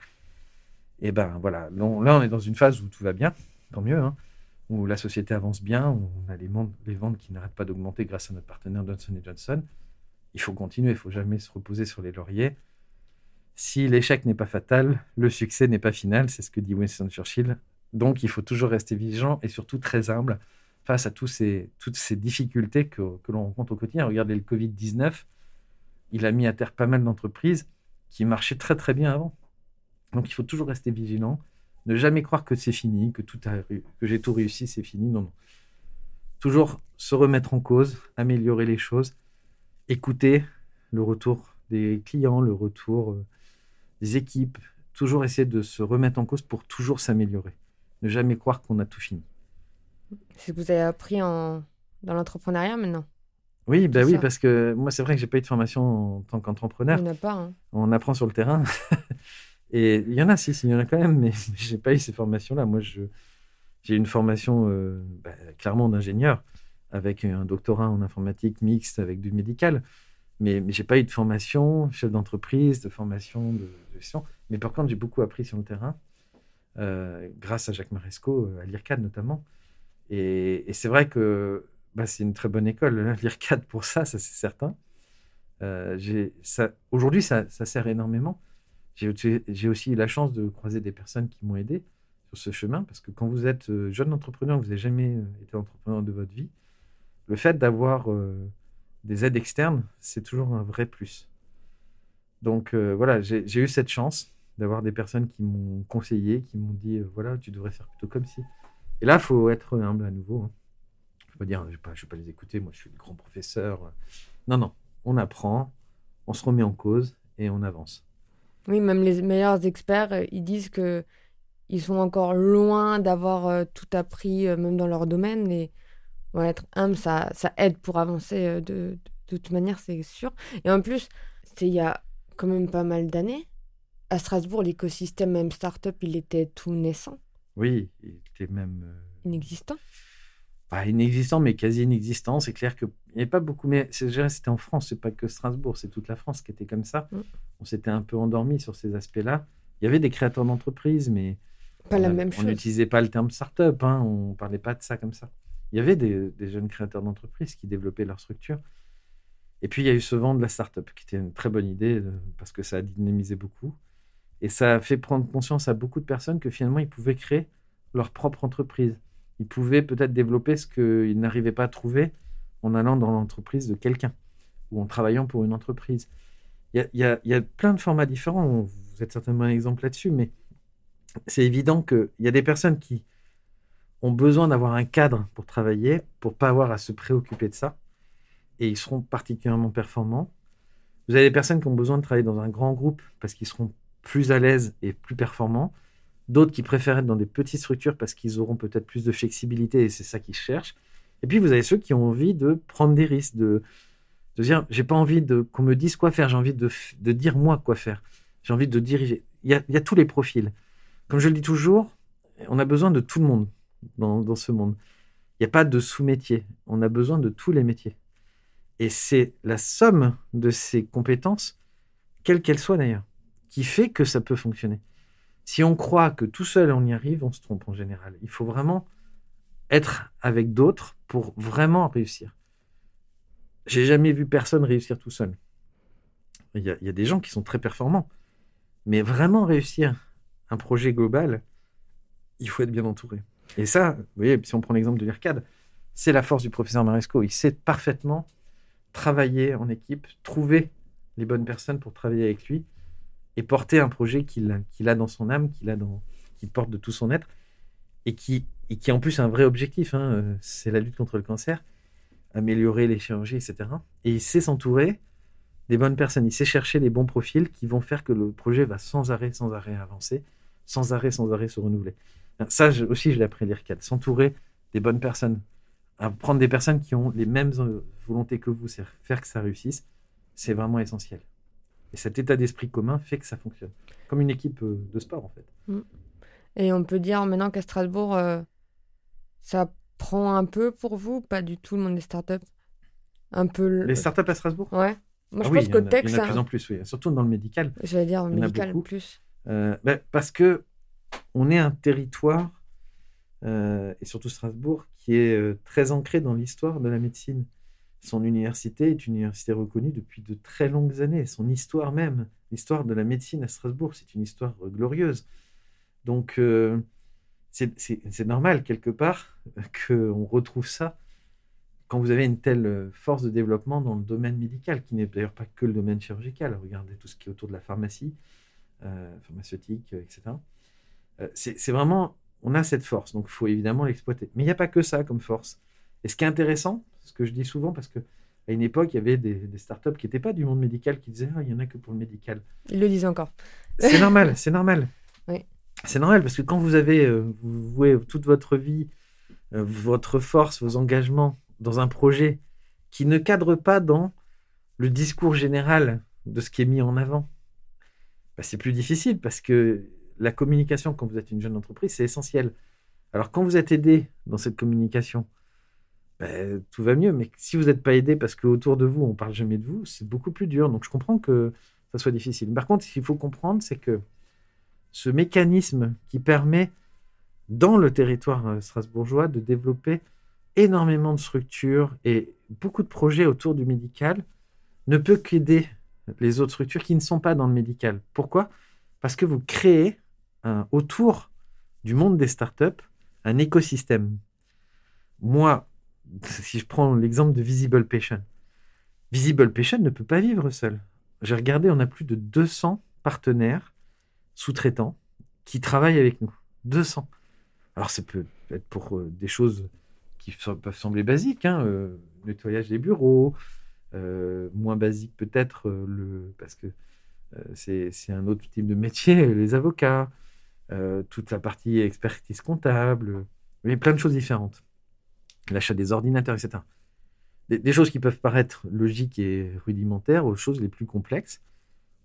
Et ben voilà, là, on est dans une phase où tout va bien, tant mieux, hein, où la société avance bien, où on a les, ventes qui n'arrêtent pas d'augmenter grâce à notre partenaire Johnson Johnson. Il faut continuer, il faut jamais se reposer sur les lauriers. Si l'échec n'est pas fatal, le succès n'est pas final, c'est ce que dit Winston Churchill. Donc il faut toujours rester vigilant et surtout très humble face à toutes ces difficultés que, que l'on rencontre au quotidien. Regardez le Covid-19, il a mis à terre pas mal d'entreprises qui marchaient très très bien avant. Donc il faut toujours rester vigilant, ne jamais croire que c'est fini, que, tout a, que j'ai tout réussi, c'est fini. Non, non. Toujours se remettre en cause, améliorer les choses, écouter le retour des clients, le retour euh, des équipes, toujours essayer de se remettre en cause pour toujours s'améliorer. Ne jamais croire qu'on a tout fini. C'est ce que vous avez appris en... dans l'entrepreneuriat maintenant? Oui, bah oui, parce que moi, c'est vrai que j'ai pas eu de formation en tant qu'entrepreneur. On pas. Hein. On apprend sur le terrain. Et il y en a, si, il y en a quand même, mais j'ai pas eu ces formations-là. Moi, je, j'ai une formation euh, bah, clairement d'ingénieur, avec un doctorat en informatique mixte avec du médical. Mais, mais j'ai pas eu de formation chef d'entreprise, de formation de, gestion. Mais par contre, j'ai beaucoup appris sur le terrain, euh, grâce à Jacques Maresco, euh, à l'IRCAD notamment. Et, c'est vrai que bah, c'est une très bonne école, l'IRCAD pour ça, ça c'est certain. Aujourd'hui, ça, sert énormément. J'ai aussi eu la chance de croiser des personnes qui m'ont aidé sur ce chemin, parce que quand vous êtes euh, jeune entrepreneur, vous n'avez jamais euh, été entrepreneur de votre vie, le fait d'avoir euh, des aides externes, c'est toujours un vrai plus. Donc voilà, j'ai eu cette chance d'avoir des personnes qui m'ont conseillé, qui m'ont dit, voilà, tu devrais faire plutôt comme si. Et là, il faut être humble à nouveau. Je ne vais pas dire, je ne vais, pas les écouter, moi je suis le grand professeur. Non, non, on apprend, on se remet en cause et on avance. Oui, même les meilleurs experts, euh, ils disent que ils sont encore loin d'avoir euh, tout appris, euh, même dans leur domaine. Et être humble, ça, ça aide pour avancer de, de, toute manière, c'est sûr. Et en plus, c'est il y a quand même pas mal d'années. À Strasbourg, l'écosystème, même start-up, il était tout naissant. Oui, il était même. Inexistant pas inexistant, mais quasi inexistant. C'est clair qu'il n'y avait pas beaucoup, mais c'était en France, c'est pas que Strasbourg, c'est toute la France qui était comme ça. Mm. On s'était un peu endormi sur ces aspects-là. Il y avait des créateurs d'entreprises, mais pas on, la même on n'utilisait pas le terme start-up, hein, on parlait pas de ça comme ça. Il y avait des, jeunes créateurs d'entreprises qui développaient leur structure. Et puis il y a eu ce vent de la start-up, qui était une très bonne idée euh, parce que ça a dynamisé beaucoup. Et ça a fait prendre conscience à beaucoup de personnes que finalement ils pouvaient créer leur propre entreprise ils pouvaient peut-être développer ce qu'ils n'arrivaient pas à trouver en allant dans l'entreprise de quelqu'un ou en travaillant pour une entreprise. Il y a, y a, plein de formats différents. Vous êtes certainement un exemple là-dessus, mais c'est évident qu'il y a des personnes qui ont besoin d'avoir un cadre pour travailler, pour pas avoir à se préoccuper de ça, et ils seront particulièrement performants. Vous avez des personnes qui ont besoin de travailler dans un grand groupe parce qu'ils seront plus à l'aise et plus performants d'autres qui préfèrent être dans des petites structures parce qu'ils auront peut-être plus de flexibilité et c'est ça qu'ils cherchent. Et puis vous avez ceux qui ont envie de prendre des risques, de, de dire j'ai pas envie de qu'on me dise quoi faire, j'ai envie de, de, dire moi quoi faire, j'ai envie de diriger. Il y, a, il y, a, tous les profils. Comme je le dis toujours, on a besoin de tout le monde dans, dans ce monde. Il n'y a pas de sous-métier, on a besoin de tous les métiers. Et c'est la somme de ces compétences, quelles qu'elles soient d'ailleurs, qui fait que ça peut fonctionner. Si on croit que tout seul on y arrive, on se trompe en général. Il faut vraiment être avec d'autres pour vraiment réussir. J'ai jamais vu personne réussir tout seul. Il y, a, des gens qui sont très performants, mais vraiment réussir un projet global, il faut être bien entouré. Et ça, vous voyez, si on prend l'exemple de l'IRCAD, c'est la force du professeur Maresco. Il sait parfaitement travailler en équipe, trouver les bonnes personnes pour travailler avec lui et porter un projet qu'il a dans son âme, qu'il porte de tout son être, et qui, et qui en plus a un vrai objectif. Hein, euh, c'est la lutte contre le cancer, améliorer les chirurgies, etc. Et il sait s'entourer des bonnes personnes. Il sait chercher les bons profils qui vont faire que le projet va sans arrêt, sans arrêt avancer, sans arrêt, sans arrêt se renouveler. Ça aussi, je l'ai appris à l'IRCAD. S'entourer des bonnes personnes, prendre des personnes qui ont les mêmes euh, volontés que vous, c'est faire que ça réussisse, c'est vraiment essentiel. Et cet état d'esprit commun fait que ça fonctionne. Comme une équipe euh, de sport, en fait. Mm. Et on peut dire maintenant qu'à Strasbourg, euh, ça prend un peu pour vous, pas du tout le monde des startups? Un peu. Les startups à Strasbourg? Ouais. Moi, je Ah oui, pense y qu'au en tech, il y en a de ça. plus en plus, oui. Surtout dans le médical. J'allais dire en médical beaucoup. plus. Euh, ben, parce que on est un territoire, euh, et surtout Strasbourg, qui est euh, très ancré dans l'histoire de la médecine. Son université est une université reconnue depuis de très longues années. Son histoire même, l'histoire de la médecine à Strasbourg, c'est une histoire euh, glorieuse. Donc, euh, c'est normal, quelque part, qu'on retrouve ça quand vous avez une telle euh, force de développement dans le domaine médical, qui n'est d'ailleurs pas que le domaine chirurgical. Regardez tout ce qui est autour de la pharmacie, pharmaceutique, etc. C'est vraiment, on a cette force, donc il faut évidemment l'exploiter. Mais il n'y a pas que ça comme force. Et ce qui est intéressant, ce que je dis souvent, parce que à une époque, il y avait des, des startups qui n'étaient pas du monde médical qui disaient ah, il y en a que pour le médical. Ils le disent encore. C'est normal, c'est normal. Oui. C'est normal parce que quand vous avez euh, vous vouez toute votre vie, euh, votre force, vos engagements dans un projet qui ne cadre pas dans le discours général de ce qui est mis en avant, bah, c'est plus difficile parce que la communication quand vous êtes une jeune entreprise, c'est essentiel. Alors quand vous êtes aidé dans cette communication, bah, tout va mieux. Mais si vous n'êtes pas aidé parce qu'autour de vous, on parle jamais de vous, c'est beaucoup plus dur. Donc je comprends que ça soit difficile. Par contre, ce qu'il faut comprendre, c'est que ce mécanisme qui permet, dans le territoire euh, strasbourgeois, de développer énormément de structures et beaucoup de projets autour du médical, ne peut qu'aider les autres structures qui ne sont pas dans le médical. Pourquoi? Parce que vous créez autour du monde des startups un écosystème. Moi, si je prends l'exemple de Visible Patient, Visible Patient ne peut pas vivre seul. J'ai regardé, on a plus de 200 partenaires sous-traitants qui travaillent avec nous. 200. Alors, ça peut être pour euh, des choses qui peuvent sembler basiques, hein, euh, nettoyage des bureaux, euh, moins basique peut-être, le, parce que c'est un autre type de métier, les avocats, toute la partie expertise comptable, mais plein de choses différentes. L'achat des ordinateurs, etc. Des, choses qui peuvent paraître logiques et rudimentaires aux choses les plus complexes.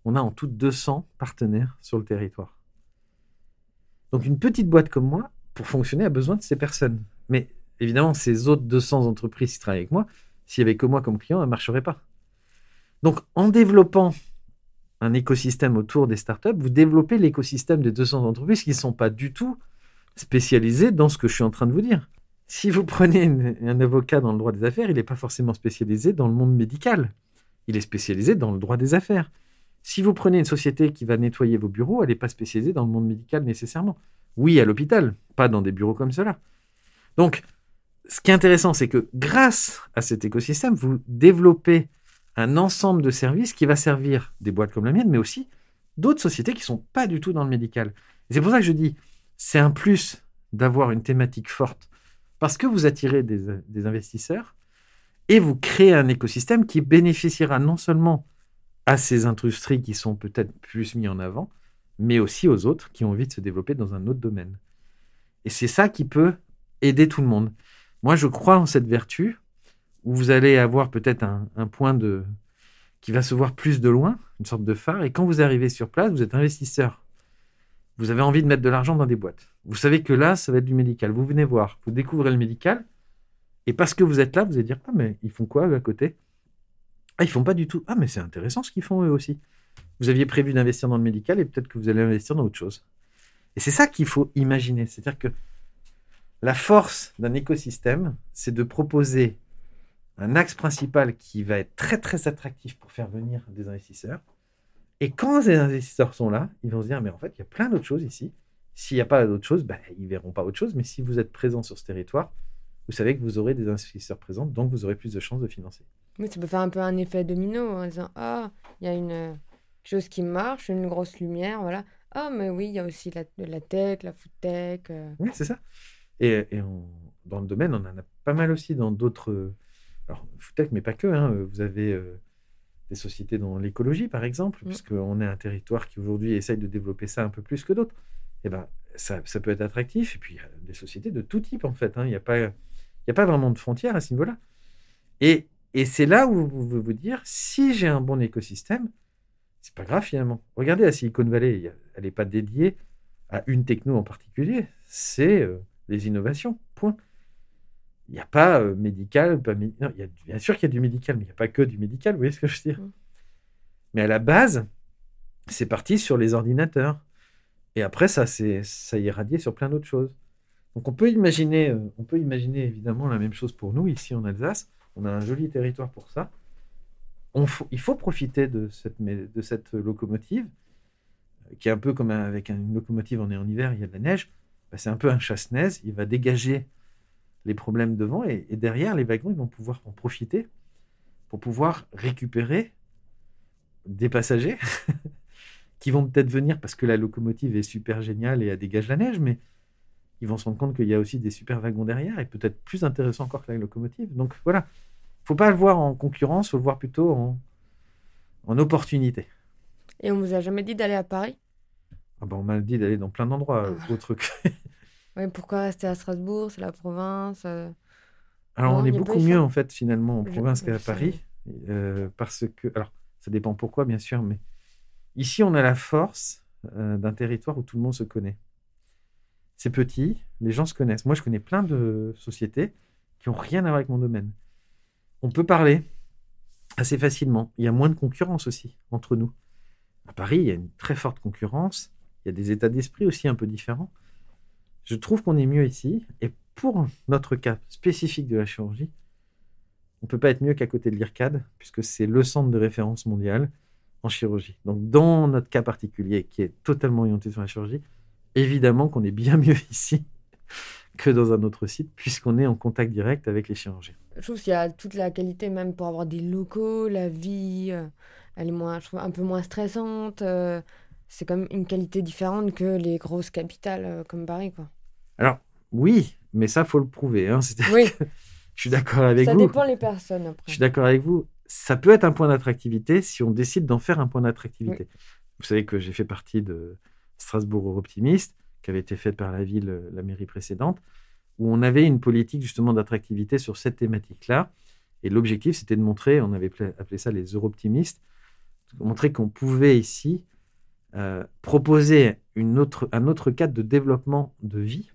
On a en tout 200 partenaires sur le territoire. Donc une petite boîte comme moi, pour fonctionner, a besoin de ces personnes. Mais évidemment, ces autres 200 entreprises qui travaillent avec moi, s'il n'y avait que moi comme client, elles ne marcheraient pas. Donc en développant un écosystème autour des startups, vous développez l'écosystème des 200 entreprises qui ne sont pas du tout spécialisées dans ce que je suis en train de vous dire. Si vous prenez un avocat dans le droit des affaires, il n'est pas forcément spécialisé dans le monde médical. Il est spécialisé dans le droit des affaires. Si vous prenez une société qui va nettoyer vos bureaux, elle n'est pas spécialisée dans le monde médical nécessairement. Oui, à l'hôpital, pas dans des bureaux comme cela. Donc, ce qui est intéressant, c'est que grâce à cet écosystème, vous développez un ensemble de services qui va servir des boîtes comme la mienne, mais aussi d'autres sociétés qui ne sont pas du tout dans le médical. C'est pour ça que je dis, c'est un plus d'avoir une thématique forte, parce que vous attirez des, investisseurs et vous créez un écosystème qui bénéficiera non seulement à ces industries qui sont peut-être plus mis en avant, mais aussi aux autres qui ont envie de se développer dans un autre domaine. Et c'est ça qui peut aider tout le monde. Moi, je crois en cette vertu où vous allez avoir peut-être un, un point de qui va se voir plus de loin, une sorte de phare. Et quand vous arrivez sur place, vous êtes investisseur. Vous avez envie de mettre de l'argent dans des boîtes. Vous savez que là, ça va être du médical. Vous venez voir, vous découvrez le médical. Et parce que vous êtes là, vous allez dire Ah, mais ils font quoi eux, à côté? Ah, ils font pas du tout. Ah, mais c'est intéressant ce qu'ils font eux aussi. Vous aviez prévu d'investir dans le médical et peut-être que vous allez investir dans autre chose. Et c'est ça qu'il faut imaginer. C'est-à-dire que la force d'un écosystème, c'est de proposer un axe principal qui va être très très attractif pour faire venir des investisseurs. Et quand ces investisseurs sont là, ils vont se dire mais en fait il y a plein d'autres choses ici. S'il n'y a pas d'autres choses, ben, ils verront pas autre chose. Mais si vous êtes présent sur ce territoire, vous savez que vous aurez des investisseurs présents, donc vous aurez plus de chances de financer. Oui, ça peut faire un peu un effet domino en disant Ah, il y a une euh, chose qui marche, une grosse lumière, voilà. Ah, mais oui, il y a aussi la, la tech, la food tech. euh. Oui, c'est ça. Et, et on- dans le domaine, on en a pas mal aussi dans d'autres. Alors, Foodtech, mais pas que. hein. Vous avez euh, des sociétés dans l'écologie, par exemple, Mm. puisqu'on est un territoire qui aujourd'hui essaye de développer ça un peu plus que d'autres. Et ben, ça, ça peut être attractif. Et puis, il y a des sociétés de tout type, en fait. hein. Il n'y a, pas- il y a pas vraiment de frontières à ce niveau-là. Et, et c'est là où vous pouvez vous dire si j'ai un bon écosystème, C'est pas grave finalement. Regardez la Silicon Valley, elle n'est pas dédiée à une techno en particulier, c'est euh, les innovations. Il n'y a pas euh, médical, pas il y a, bien sûr qu'il y a du médical, mais il n'y a pas que du médical, vous voyez ce que je veux dire mm. Mais à la base, c'est parti sur les ordinateurs. Et après, ça s'est ça irradié sur plein d'autres choses. Donc on peut imaginer, euh, on peut imaginer évidemment la même chose pour nous ici en Alsace. On a un joli territoire pour ça. On il faut profiter de cette, de cette locomotive, euh, qui est un peu comme avec une locomotive, on est en hiver, il y a de la neige. Bah, c'est un peu un chasse-neige. Il va dégager les problèmes devant et, et, derrière, les wagons, ils vont pouvoir en profiter pour pouvoir récupérer des passagers qui vont peut-être venir parce que la locomotive est super géniale et elle dégage la neige, mais ils vont se rendre compte qu'il y a aussi des super wagons derrière et peut-être plus intéressant encore que la locomotive. Donc voilà, faut pas le voir en concurrence, faut le voir plutôt en, en opportunité. Et on vous a jamais dit d'aller à Paris? Ah ben, On m'a dit d'aller dans plein d'endroits ah. autres que... pourquoi rester à Strasbourg? C'est la province euh. Alors on est beaucoup mieux en fait finalement en province qu'à Paris. Euh, parce que... Alors ça dépend pourquoi bien sûr, mais ici on a la force euh, d'un territoire où tout le monde se connaît c'est petit, les gens se connaissent. Moi, je connais plein de sociétés qui n'ont rien à voir avec mon domaine. On peut parler assez facilement. Il y a moins de concurrence aussi entre nous. À Paris, il y a une très forte concurrence. Il y a des états d'esprit aussi un peu différents. Je trouve qu'on est mieux ici. Et pour notre cas spécifique de la chirurgie, on ne peut pas être mieux qu'à côté de l'IRCAD, puisque c'est le centre de référence mondial en chirurgie. Donc, dans notre cas particulier, qui est totalement orienté sur la chirurgie, évidemment qu'on est bien mieux ici que dans un autre site, puisqu'on est en contact direct avec les chirurgiens. Je trouve qu'il y a toute la qualité, même pour avoir des locaux, la vie, euh, elle est moins, je trouve, un peu moins stressante. Euh, c'est comme une qualité différente que les grosses capitales euh, comme Paris, quoi. Alors, oui, mais ça, faut le prouver. Hein. Oui. je suis d'accord avec vous. Ça dépend les personnes, après. Je suis d'accord avec vous. Ça peut être un point d'attractivité si on décide d'en faire un point d'attractivité. Vous savez que j'ai fait partie de, Strasbourg Optimiste, qui avait été faite par la ville, euh, la mairie précédente, où on avait une politique justement d'attractivité sur cette thématique-là. Et l'objectif, c'était de montrer, on avait appelé ça les Europtimistes, montrer qu'on pouvait ici euh, proposer une autre, un autre cadre de développement de vie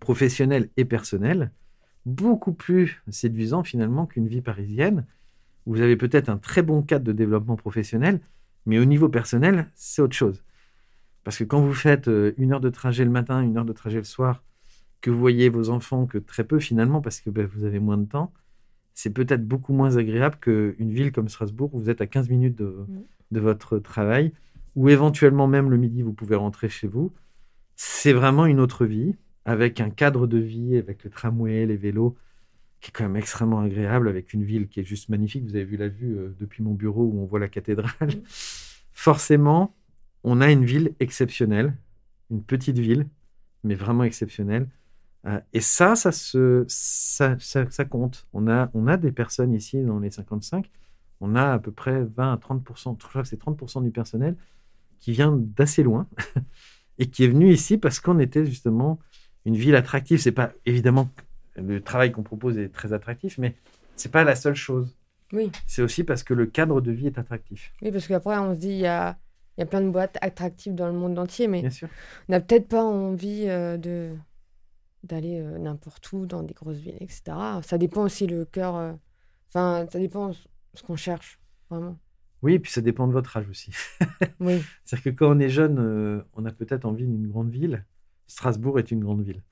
professionnelle et personnelle, beaucoup plus séduisant finalement qu'une vie parisienne, où vous avez peut-être un très bon cadre de développement professionnel, mais au niveau personnel, c'est autre chose. Parce que quand vous faites euh, une heure de trajet le matin, une heure de trajet le soir, que vous voyez vos enfants que très peu finalement, parce que ben, vous avez moins de temps, c'est peut-être beaucoup moins agréable qu'une ville comme Strasbourg où vous êtes à 15 minutes de, mm. de, votre travail, ou éventuellement même le midi, vous pouvez rentrer chez vous. C'est vraiment une autre vie, avec un cadre de vie, avec le tramway, les vélos, qui est quand même extrêmement agréable, avec une ville qui est juste magnifique. Vous avez vu la vue euh, depuis mon bureau où on voit la cathédrale. Mm. Forcément, on a une ville exceptionnelle, une petite ville, mais vraiment exceptionnelle. Euh, et ça, ça, se, ça, ça, compte. On a, on a des personnes ici dans les 55, on a à peu près 20 à 30% je crois que c'est 30 du personnel qui vient d'assez loin et qui est venu ici parce qu'on était justement une ville attractive. C'est pas évidemment le travail qu'on propose est très attractif, mais c'est pas la seule chose. Oui. C'est aussi parce que le cadre de vie est attractif. Oui, parce qu'après on se dit il y a il y a plein de boîtes attractives dans le monde entier, mais on n'a peut-être pas envie euh, de d'aller euh, n'importe où dans des grosses villes, etc. Ça dépend aussi le cœur. Euh, enfin, ça dépend ce qu'on cherche, vraiment. Oui, et puis ça dépend de votre âge aussi. oui. C'est-à-dire que quand on est jeune, on a peut-être envie d'une grande ville. Strasbourg est une grande ville.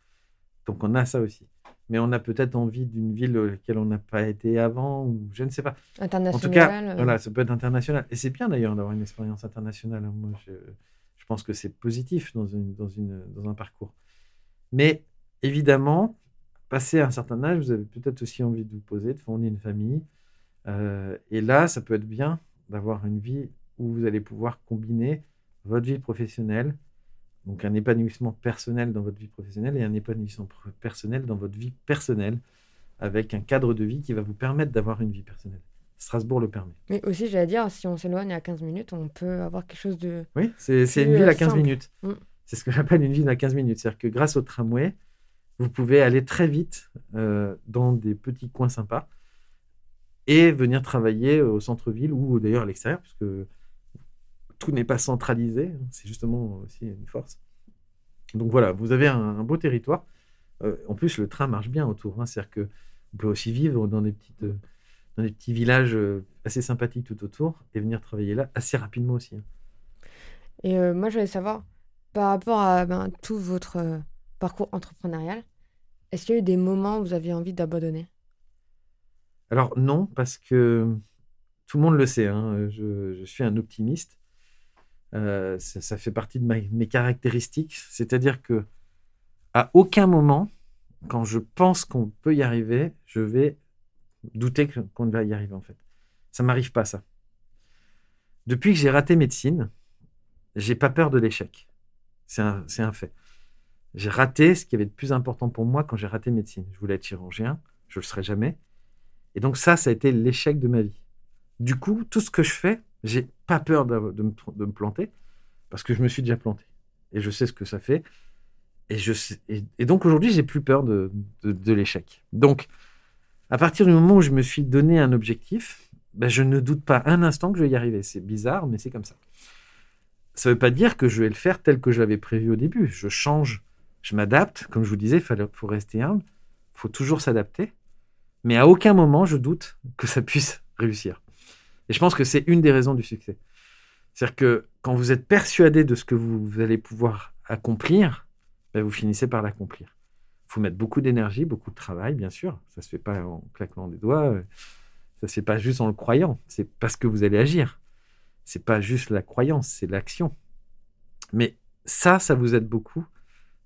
Donc on a ça aussi mais on a peut-être envie d'une ville à laquelle on n'a pas été avant, ou je ne sais pas. International. En tout cas, euh. voilà, ça peut être international. Et c'est bien d'ailleurs d'avoir une expérience internationale. Moi, je, je, pense que c'est positif dans, une, dans, une, dans un parcours. Mais évidemment, passé un certain âge, vous avez peut-être aussi envie de vous poser, de fonder une famille. Euh, et là, ça peut être bien d'avoir une vie où vous allez pouvoir combiner votre vie professionnelle, donc un épanouissement personnel dans votre vie professionnelle et un épanouissement personnel dans votre vie personnelle, avec un cadre de vie qui va vous permettre d'avoir une vie personnelle. Strasbourg le permet. Mais aussi, j'allais dire, si on s'éloigne à 15 minutes, on peut avoir quelque chose de. Oui, c'est une ville à 15 minutes. Mm. C'est ce que j'appelle une ville à 15 minutes. C'est-à-dire que grâce au tramway, vous pouvez aller très vite euh, dans des petits coins sympas et venir travailler au centre-ville ou d'ailleurs à l'extérieur, puisque tout n'est pas centralisé. C'est justement aussi une force. Donc voilà, vous avez un, beau territoire. Euh, en plus, le train marche bien autour. Hein. C'est-à-dire que vous pouvez aussi vivre dans des, petites, euh, dans des petits villages euh, assez sympathiques tout autour et venir travailler là assez rapidement aussi. Hein. Et moi, je voulais savoir, par rapport à ben, tout votre parcours entrepreneurial, est-ce qu'il y a eu des moments où vous aviez envie d'abandonner? Alors non, parce que tout le monde le sait, hein, je, suis un optimiste. Euh, ça, fait partie de mes caractéristiques. C'est-à-dire que à aucun moment, quand je pense qu'on peut y arriver, je vais douter qu'on va y arriver en fait. Ça m'arrive pas ça. Depuis que j'ai raté médecine, j'ai pas peur de l'échec. C'est un, un, fait. J'ai raté ce qui avait de plus important pour moi quand j'ai raté médecine. Je voulais être chirurgien, je le serai jamais. Et donc ça, ça a été l'échec de ma vie. Du coup, tout ce que je fais, j'ai pas peur de, me, planter parce que je me suis déjà planté et je sais ce que ça fait. Et, donc aujourd'hui, j'ai plus peur de, l'échec. Donc, à partir du moment où je me suis donné un objectif, ben, je ne doute pas un instant que je vais y arriver. C'est bizarre, mais c'est comme ça. Ça ne veut pas dire que je vais le faire tel que je l'avais prévu au début. Je change, je m'adapte. Comme je vous disais, il faut rester humble. Il faut toujours s'adapter. Mais à aucun moment, je doute que ça puisse réussir. Et je pense que c'est une des raisons du succès. C'est-à-dire que quand vous êtes persuadé de ce que vous, allez pouvoir accomplir, ben vous finissez par l'accomplir. Il faut mettre beaucoup d'énergie, beaucoup de travail, bien sûr. Ça ne se fait pas en claquant des doigts. Ça ne se fait pas juste en le croyant. C'est parce que vous allez agir. C'est pas juste la croyance, c'est l'action. Mais ça, ça vous aide beaucoup.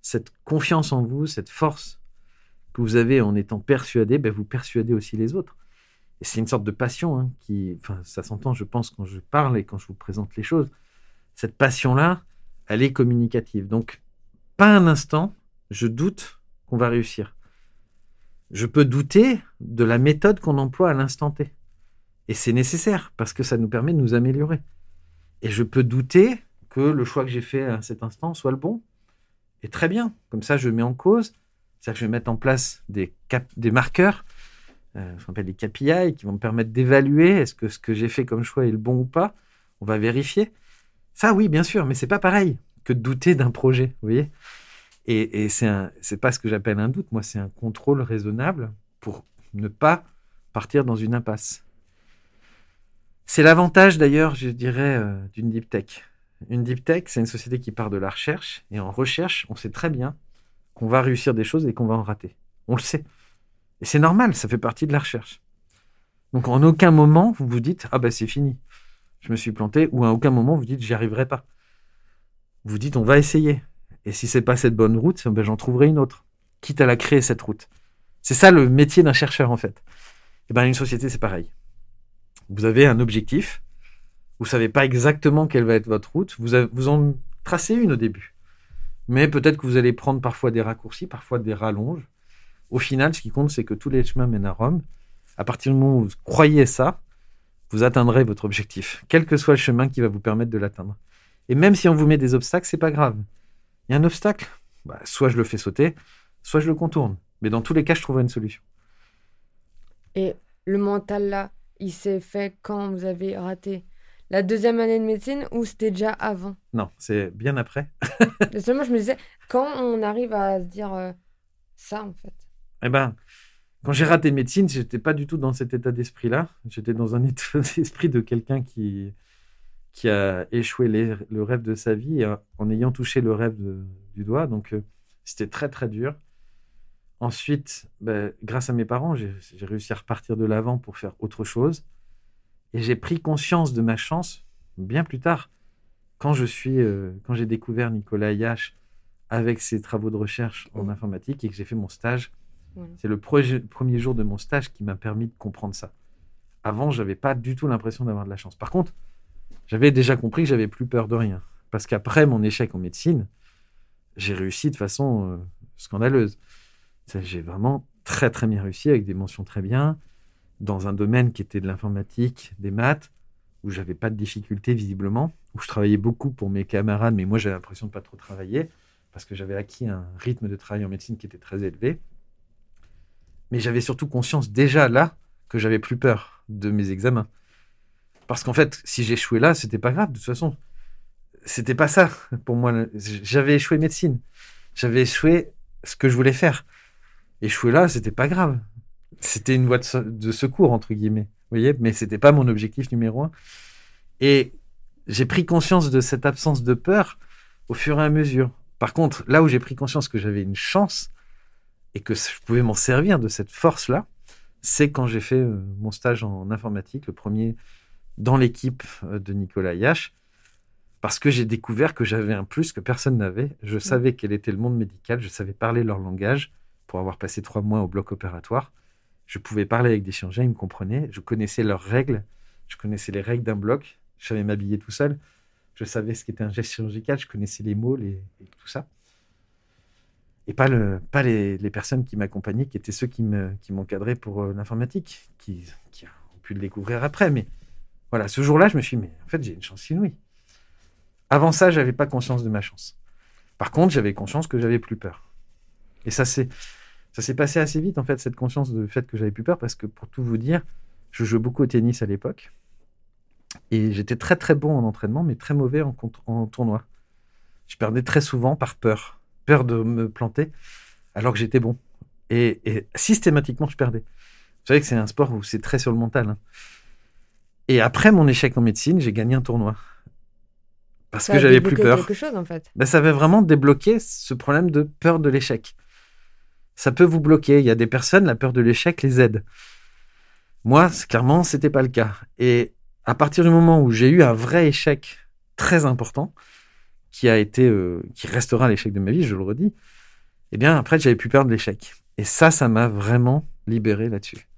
Cette confiance en vous, cette force que vous avez en étant persuadé, ben vous persuadez aussi les autres. Et c'est une sorte de passion hein, qui, ça s'entend, je pense, quand je parle et quand je vous présente les choses. Cette passion-là, elle est communicative. Donc, pas un instant, je doute qu'on va réussir. Je peux douter de la méthode qu'on emploie à l'instant T. Et c'est nécessaire parce que ça nous permet de nous améliorer. Et je peux douter que le choix que j'ai fait à cet instant soit le bon. Et très bien. Comme ça, je mets en cause. C'est-à-dire que je vais mettre en place des, des marqueurs euh, ce qu'on appelle les KPI, qui vont me permettre d'évaluer est-ce que ce que j'ai fait comme choix est le bon ou pas. On va vérifier. Ça, oui, bien sûr, mais c'est pas pareil que de douter d'un projet, vous voyez. Et, et c'est pas ce que j'appelle un doute. Moi, c'est un contrôle raisonnable pour ne pas partir dans une impasse. C'est l'avantage d'ailleurs, je dirais, euh, d'une deep tech. Une deep tech, c'est une société qui part de la recherche. Et en recherche, on sait très bien qu'on va réussir des choses et qu'on va en rater. On le sait. Et c'est normal, ça fait partie de la recherche. Donc en aucun moment vous vous dites ah ben c'est fini, je me suis planté, ou à aucun moment vous dites j'y arriverai pas. Vous dites on va essayer. Et si c'est pas cette bonne route, ben, j'en trouverai une autre, quitte à la créer cette route. C'est ça le métier d'un chercheur en fait. Et ben une société c'est pareil. Vous avez un objectif, vous savez pas exactement quelle va être votre route, vous en tracez une au début. Mais peut-être que vous allez prendre parfois des raccourcis, parfois des rallonges. Au final, ce qui compte, c'est que tous les chemins mènent à Rome. À partir du moment où vous croyez ça, vous atteindrez votre objectif, quel que soit le chemin qui va vous permettre de l'atteindre. Et même si on vous met des obstacles, c'est pas grave. Il y a un obstacle, bah, soit je le fais sauter, soit je le contourne. Mais dans tous les cas, je trouverai une solution. Et le mental là, il s'est fait quand vous avez raté? La deuxième année de médecine ou c'était déjà avant? Non, c'est bien après. Seulement, je me disais, quand on arrive à se dire euh, ça en fait? Eh ben, quand j'ai raté médecine, j'étais pas du tout dans cet état d'esprit-là. J'étais dans un état d'esprit de quelqu'un qui, qui a échoué le rêve de sa vie en ayant touché le rêve du doigt. Donc, euh, c'était très, très dur. Ensuite, ben, grâce à mes parents, j'ai réussi à repartir de l'avant pour faire autre chose. Et j'ai pris conscience de ma chance bien plus tard, quand je suis, euh, quand j'ai découvert Nicolas Yash avec ses travaux de recherche en informatique et que j'ai fait mon stage c'est le premier jour de mon stage qui m'a permis de comprendre ça. Avant, j'avais pas du tout l'impression d'avoir de la chance. Par contre, j'avais déjà compris que j'avais plus peur de rien. Parce qu'après mon échec en médecine, j'ai réussi de façon euh, scandaleuse. J'ai vraiment très très bien réussi avec des mentions très bien dans un domaine qui était de l'informatique, des maths, où j'avais pas de difficultés visiblement, où je travaillais beaucoup pour mes camarades, mais moi j'avais l'impression de pas trop travailler parce que j'avais acquis un rythme de travail en médecine qui était très élevé. Mais j'avais surtout conscience déjà là que j'avais plus peur de mes examens. Parce qu'en fait, si j'échouais là, c'était pas grave. De toute façon, c'était pas ça pour moi. J'avais échoué médecine. J'avais échoué ce que je voulais faire. Échouer là, c'était pas grave. C'était une voie de, secours, entre guillemets. Vous voyez, mais c'était pas mon objectif numéro un. Et j'ai pris conscience de cette absence de peur au fur et à mesure. Par contre, là où j'ai pris conscience que j'avais une chance et que je pouvais m'en servir de cette force-là, c'est quand j'ai fait euh, mon stage en informatique, le premier dans l'équipe euh, de Nicolas Yash, parce que j'ai découvert que j'avais un plus que personne n'avait. Je mmh. savais quel était le monde médical, je savais parler leur langage pour avoir passé trois mois au bloc opératoire. Je pouvais parler avec des chirurgiens, ils me comprenaient, je connaissais leurs règles, je connaissais les règles d'un bloc, je savais m'habiller tout seul, je savais ce qu'était un geste chirurgical, je connaissais les mots, et tout ça. Et pas, le, pas les, personnes qui m'accompagnaient, qui étaient ceux qui m'encadraient qui pour euh, l'informatique, qui, ont pu le découvrir après. Mais voilà, ce jour-là, je me suis dit, mais en fait, j'ai une chance inouïe. Avant ça, j'avais pas conscience de ma chance. Par contre, j'avais conscience que j'avais plus peur. Et ça s'est ça s'est passé assez vite en fait cette conscience du fait que j'avais plus peur parce que pour tout vous dire, je jouais beaucoup au tennis à l'époque et j'étais très très bon en entraînement mais très mauvais en, en tournoi. Je perdais très souvent par peur, peur de me planter alors que j'étais bon et, systématiquement je perdais. Vous savez que c'est un sport où c'est très sur le mental. Hein. Et après mon échec en médecine, j'ai gagné un tournoi parce que j'avais plus peur. Chose, en fait. Ben, ça avait vraiment débloqué ce problème de peur de l'échec. Ça peut vous bloquer. Il y a des personnes, la peur de l'échec les aide. Moi, clairement, c'était pas le cas. Et à partir du moment où j'ai eu un vrai échec très important, qui a été, euh, qui restera l'échec de ma vie, je le redis, eh bien, après, j'avais plus peur de l'échec. Et ça, ça m'a vraiment libéré là-dessus.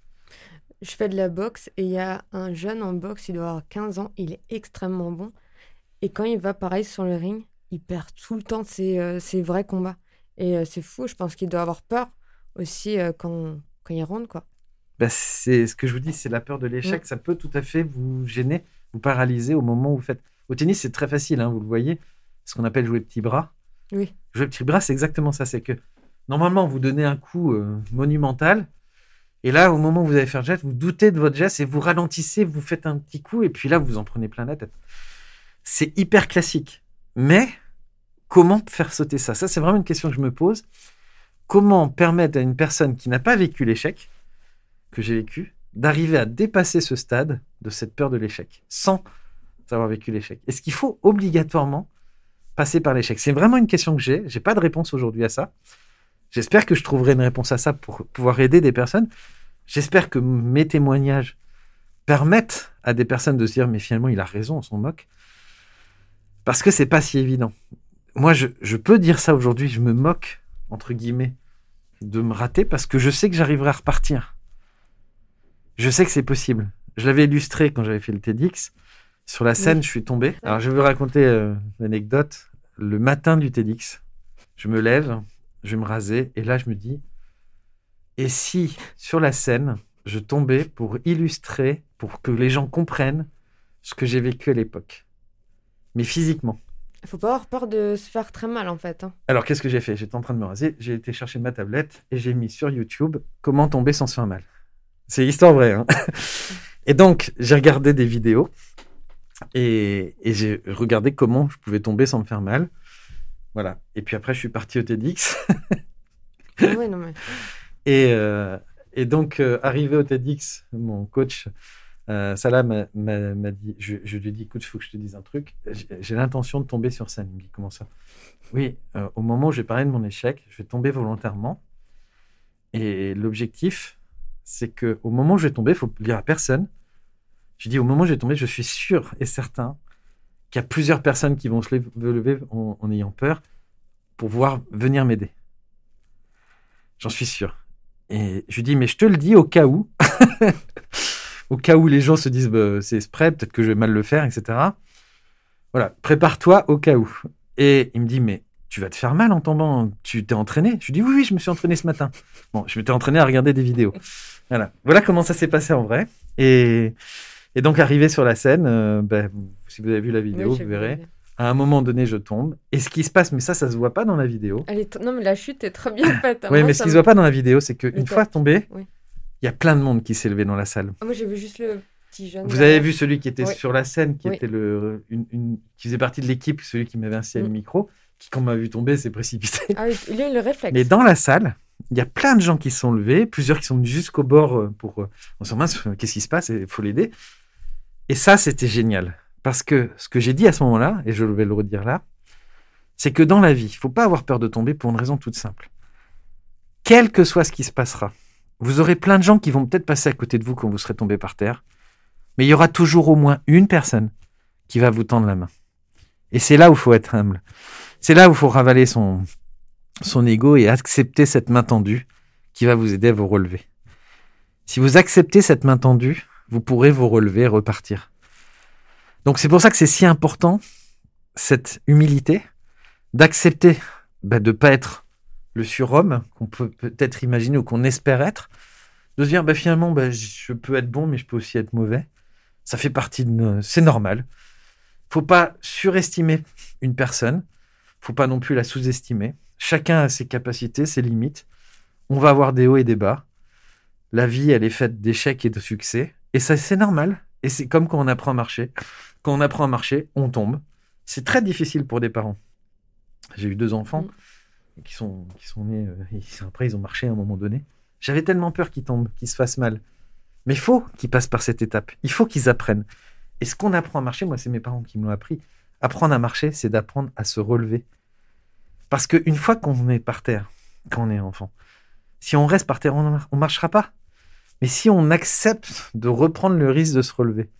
Je fais de la boxe et il y a un jeune en boxe, il doit avoir 15 ans, il est extrêmement bon. Et quand il va pareil sur le ring, il perd tout le temps ses, euh, vrais combats. Et euh, c'est fou, je pense qu'il doit avoir peur aussi euh, quand, quand il rentre. Quoi. Bah, c'est ce que je vous dis, c'est la peur de l'échec. Ça peut tout à fait vous gêner, vous paralyser au moment où vous faites. Au tennis, c'est très facile, hein, vous le voyez, ce qu'on appelle jouer petit bras. Oui. Jouer petit bras, c'est exactement ça. C'est que normalement, vous donnez un coup monumental. Et là, au moment où vous allez faire le geste, vous doutez de votre geste et vous ralentissez, vous faites un petit coup, et puis là, vous en prenez plein la tête c'est hyper classique. Mais comment faire sauter ça? Ça, c'est vraiment une question que je me pose. Comment permettre à une personne qui n'a pas vécu l'échec, que j'ai vécu, d'arriver à dépasser ce stade de cette peur de l'échec, sans avoir vécu l'échec? Est-ce qu'il faut obligatoirement passer par l'échec? C'est vraiment une question que j'ai. J'ai pas de réponse aujourd'hui à ça. J'espère que je trouverai une réponse à ça pour pouvoir aider des personnes. J'espère que mes témoignages permettent à des personnes de se dire mais finalement il a raison, on s'en moque. Parce que c'est pas si évident. Moi, je, peux dire ça aujourd'hui, je me moque, entre guillemets, de me rater parce que je sais que j'arriverai à repartir. Je sais que c'est possible. Je l'avais illustré quand j'avais fait le TEDx. Sur la scène, je suis tombé. Alors, je vais vous raconter euh, l'anecdote. Le matin du TEDx, je me lève, je vais me raser, et là, je me dis, et si, sur la scène, je tombais pour illustrer, pour que les gens comprennent ce que j'ai vécu à l'époque mais physiquement. Il faut pas avoir peur de se faire très mal en fait. Hein. Alors qu'est-ce que j'ai fait? J'étais en train de me raser, j'ai été chercher ma tablette et j'ai mis sur YouTube comment tomber sans se faire mal. C'est histoire vraie. Hein et donc j'ai regardé des vidéos et, j'ai regardé comment je pouvais tomber sans me faire mal. Voilà. Et puis après je suis parti au TEDx. Ah ouais, non mais... et, euh, et donc euh, arrivé au TEDx, mon coach euh, m'a dit, je, lui ai dit, écoute, il faut que je te dise un truc. J'ai l'intention de tomber sur scène. Il me dit, comment ça? Oui, euh, au moment où j'ai parlé de mon échec, je vais tomber volontairement. Et l'objectif, c'est que au moment où je vais tomber, il faut le dire à personne. Je dis, au moment où je vais tomber, je suis sûr et certain qu'il y a plusieurs personnes qui vont se lever en, ayant peur pour pouvoir venir m'aider. J'en suis sûr. Et je lui dis, mais je te le dis au cas où. au cas où les gens se disent bah, c'est spray, peut-être que je vais mal le faire, etc. Voilà, prépare-toi au cas où. Et il me dit mais tu vas te faire mal en tombant, tu t'es entraîné? Je lui dis oui, oui, je me suis entraîné ce matin. Bon, je m'étais entraîné à regarder des vidéos. Voilà, voilà comment ça s'est passé en vrai. Et, et donc arrivé sur la scène, euh, ben, si vous avez vu la vidéo, vous verrez. À un moment donné, je tombe. Et ce qui se passe, mais ça, ça se voit pas dans la vidéo. Non, mais la chute est très bien faite. Hein. oui, mais ce qui se voit pas dans la vidéo, c'est qu'une fois tombé, il y a plein de monde qui s'est levé dans la salle. Ah, moi, j'ai vu juste le petit jeune. Vous avez vu celui qui était Oui. sur la scène, qui Oui. était le, une, une- qui faisait partie de l'équipe, celui qui m'avait à le Mm. micro, qui quand m'a vu tomber s'est précipité. Ah oui, il a eu le réflexe. Mais dans la salle, il y a plein de gens qui se sont levés, plusieurs qui sont venus jusqu'au bord euh, pour. euh, On se mince, qu'est-ce qui se passe Il faut l'aider. Et ça, c'était génial. Parce que ce que j'ai dit à ce moment-là, et je vais le redire là, c'est que dans la vie, il faut pas avoir peur de tomber pour une raison toute simple. Quel que soit ce qui se passera, vous aurez plein de gens qui vont peut-être passer à côté de vous quand vous serez tombé par terre, mais il y aura toujours au moins une personne qui va vous tendre la main. Et c'est là où il faut être humble. C'est là où il faut ravaler son, son ego et accepter cette main tendue qui va vous aider à vous relever. Si vous acceptez cette main tendue, vous pourrez vous relever et repartir. Donc c'est pour ça que c'est si important, cette humilité, d'accepter bah, de ne pas être le surhomme qu'on peut peut-être imaginer ou qu'on espère être, de se dire bah, finalement bah, je peux être bon mais je peux aussi être mauvais. Ça fait partie de... C'est normal. faut pas surestimer une personne, faut pas non plus la sous-estimer. Chacun a ses capacités, ses limites. On va avoir des hauts et des bas. La vie, elle est faite d'échecs et de succès. Et ça, c'est normal. Et c'est comme quand on apprend à marcher. Quand on apprend à marcher, on tombe. C'est très difficile pour des parents. J'ai eu deux enfants qui, sont, qui sont nés. euh, après, ils ont marché à un moment donné. J'avais tellement peur qu'ils tombent, qu'ils se fassent mal. Mais il faut qu'ils passent par cette étape. Il faut qu'ils apprennent. Et ce qu'on apprend à marcher, moi, c'est mes parents qui me l'ont appris. Apprendre à marcher, c'est d'apprendre à se relever. Parce qu'une fois qu'on est par terre, quand on est enfant, si on reste par terre, on ne marchera pas. Mais si on accepte de reprendre le risque de se relever,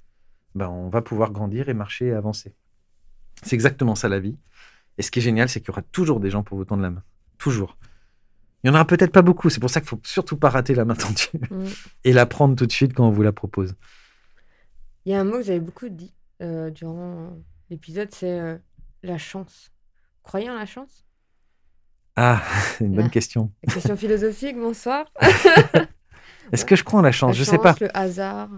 ben on va pouvoir grandir et marcher et avancer. C'est exactement ça la vie. Et ce qui est génial, c'est qu'il y aura toujours des gens pour vous tendre la main. Toujours. Il y en aura peut-être pas beaucoup. C'est pour ça qu'il faut surtout pas rater la main tendue Mm. et la prendre tout de suite quand on vous la propose. Il y a un mot que vous avez beaucoup dit euh, durant l'épisode, c'est euh, la chance. Croyez en la chance? Ah, c'est une bonne Ah. question. La question philosophique, bonsoir. Est-ce que je crois en la chance? La Je sais chance, pas. Le hasard.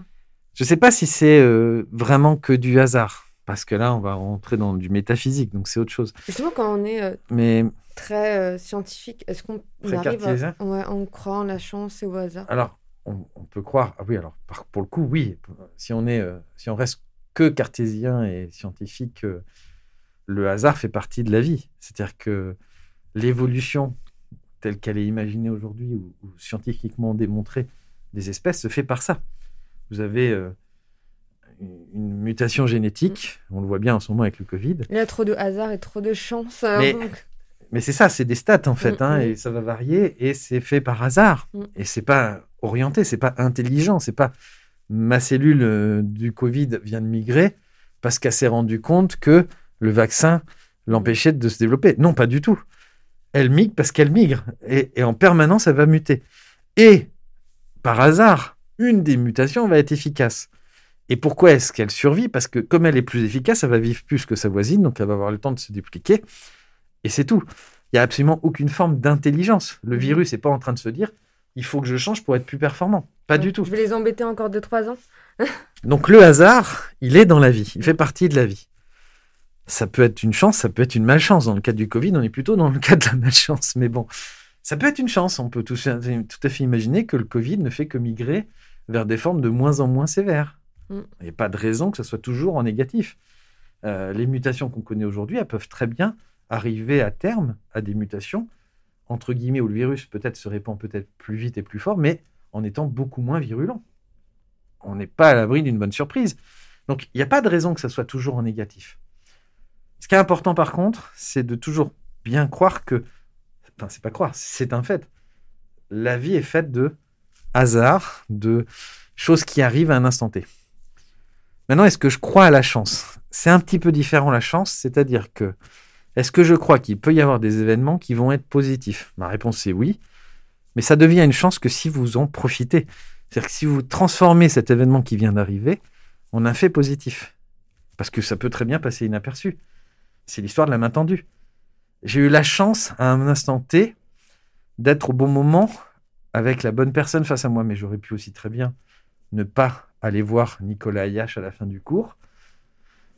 Je sais pas si c'est euh, vraiment que du hasard. Parce que là, on va rentrer dans du métaphysique, donc c'est autre chose. Justement, quand on est euh, Mais très euh, scientifique, est-ce qu'on arrive à... Ouais, on croit en la chance et au hasard alors, on, on peut croire. Ah oui, alors par- pour le coup, oui. Si on est, euh, si on reste que cartésien et scientifique, le hasard fait partie de la vie. C'est-à-dire que l'évolution telle qu'elle est imaginée aujourd'hui ou, ou scientifiquement démontrée des espèces se fait par ça. Vous avez une- mutation génétique, on le voit bien en ce moment avec le Covid, Il y a trop de hasard et trop de chance. euh, Mais- donc- Mais c'est ça, c'est des stats en fait, Mm, hein, mm. et ça va varier, et c'est fait par hasard. Mm. Et c'est pas orienté, c'est pas intelligent, c'est pas ma cellule euh, du Covid vient de migrer parce qu'elle s'est rendue compte que le vaccin l'empêchait de se développer. Non, pas du tout. Elle migre parce qu'elle migre, et, et en permanence, elle va muter. Et par hasard, une des mutations va être efficace. Et pourquoi est-ce qu'elle survit? Parce que comme elle est plus efficace, elle va vivre plus que sa voisine, donc elle va avoir le temps de se dupliquer. Et c'est tout. Il n'y a absolument aucune forme d'intelligence. Le Mhm. virus n'est pas en train de se dire il faut que je change pour être plus performant. Pas du tout. Je vais les embêter encore 2-3 ans? Donc le hasard, il est dans la vie. Il fait partie de la vie. Ça peut être une chance, ça peut être une malchance. Dans le cas du Covid, on est plutôt dans le cas de la malchance. Mais bon, ça peut être une chance. On peut tout, tout à fait imaginer que le Covid ne fait que migrer vers des formes de moins en moins sévères. Mm. Il n'y a pas de raison que ce soit toujours en négatif. Euh, les mutations qu'on connaît aujourd'hui, elles peuvent très bien arriver à terme à des mutations, entre guillemets, où le virus peut-être se répand peut-être plus vite et plus fort, mais en étant beaucoup moins virulent. On n'est pas à l'abri d'une bonne surprise. Donc, il n'y a pas de raison que ça soit toujours en négatif. Ce qui est important, par contre, c'est de toujours bien croire que, enfin, c'est pas croire, c'est un fait. La vie est faite de hasard, de choses qui arrivent à un instant T. Maintenant, est-ce que je crois à la chance? C'est un petit peu différent la chance, c'est-à-dire que est-ce que je crois qu'il peut y avoir des événements qui vont être positifs? Ma réponse c'est oui, mais ça devient une chance que si vous en profitez. C'est-à-dire que si vous transformez cet événement qui vient d'arriver en un fait positif, parce que ça peut très bien passer inaperçu. C'est l'histoire de la main tendue. J'ai eu la chance à un instant T d'être au bon moment avec la bonne personne face à moi, mais j'aurais pu aussi très bien ne pas aller voir Nicolas Ayache à la fin du cours,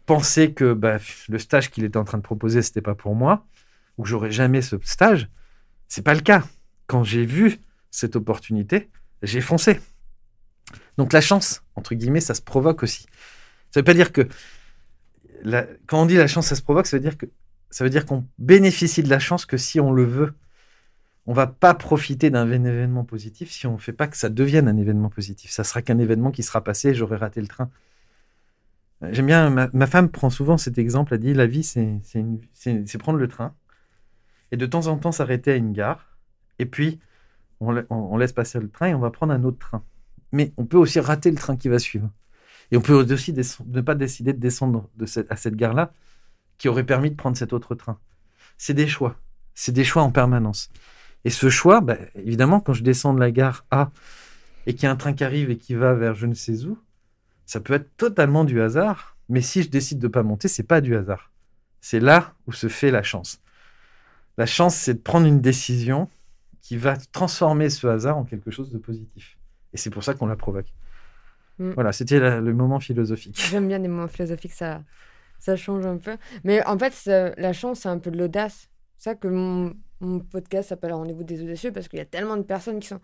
penser que bah, le stage qu'il était en train de proposer, c'était pas pour moi, ou que j'aurais jamais ce stage. C'est pas le cas. Quand j'ai vu cette opportunité, j'ai foncé. Donc la chance, entre guillemets, ça se provoque aussi. Ça veut pas dire que quand on dit la chance, ça se provoque, ça veut dire ça veut dire qu'on bénéficie de la chance que si on le veut. On va pas profiter d'un événement positif si on ne fait pas que ça devienne un événement positif. Ça sera qu'un événement qui sera passé, j'aurai raté le train. J'aime bien, ma, femme prend souvent cet exemple, elle dit la vie, c'est prendre le train et de temps en temps s'arrêter à une gare, et puis on, laisse passer le train et on va prendre un autre train. Mais on peut aussi rater le train qui va suivre. Et on peut aussi ne pas décider de descendre à cette gare-là qui aurait permis de prendre cet autre train. C'est des choix. C'est des choix en permanence. Et ce choix, bah, évidemment, quand je descends de la gare A et qu'il y a un train qui arrive et qui va vers je ne sais où, ça peut être totalement du hasard. Mais si je décide de ne pas monter, c'est pas du hasard. C'est là où se fait la chance. La chance, c'est de prendre une décision qui va transformer ce hasard en quelque chose de positif. Et c'est pour ça qu'on la provoque. Mm. Voilà, c'était le moment philosophique. J'aime bien les moments philosophiques, ça, ça change un peu. Mais en fait, la chance, c'est un peu de l'audace. C'est ça que mon, podcast s'appelle Rendez-vous des audacieux, parce qu'il y a tellement de personnes qui sont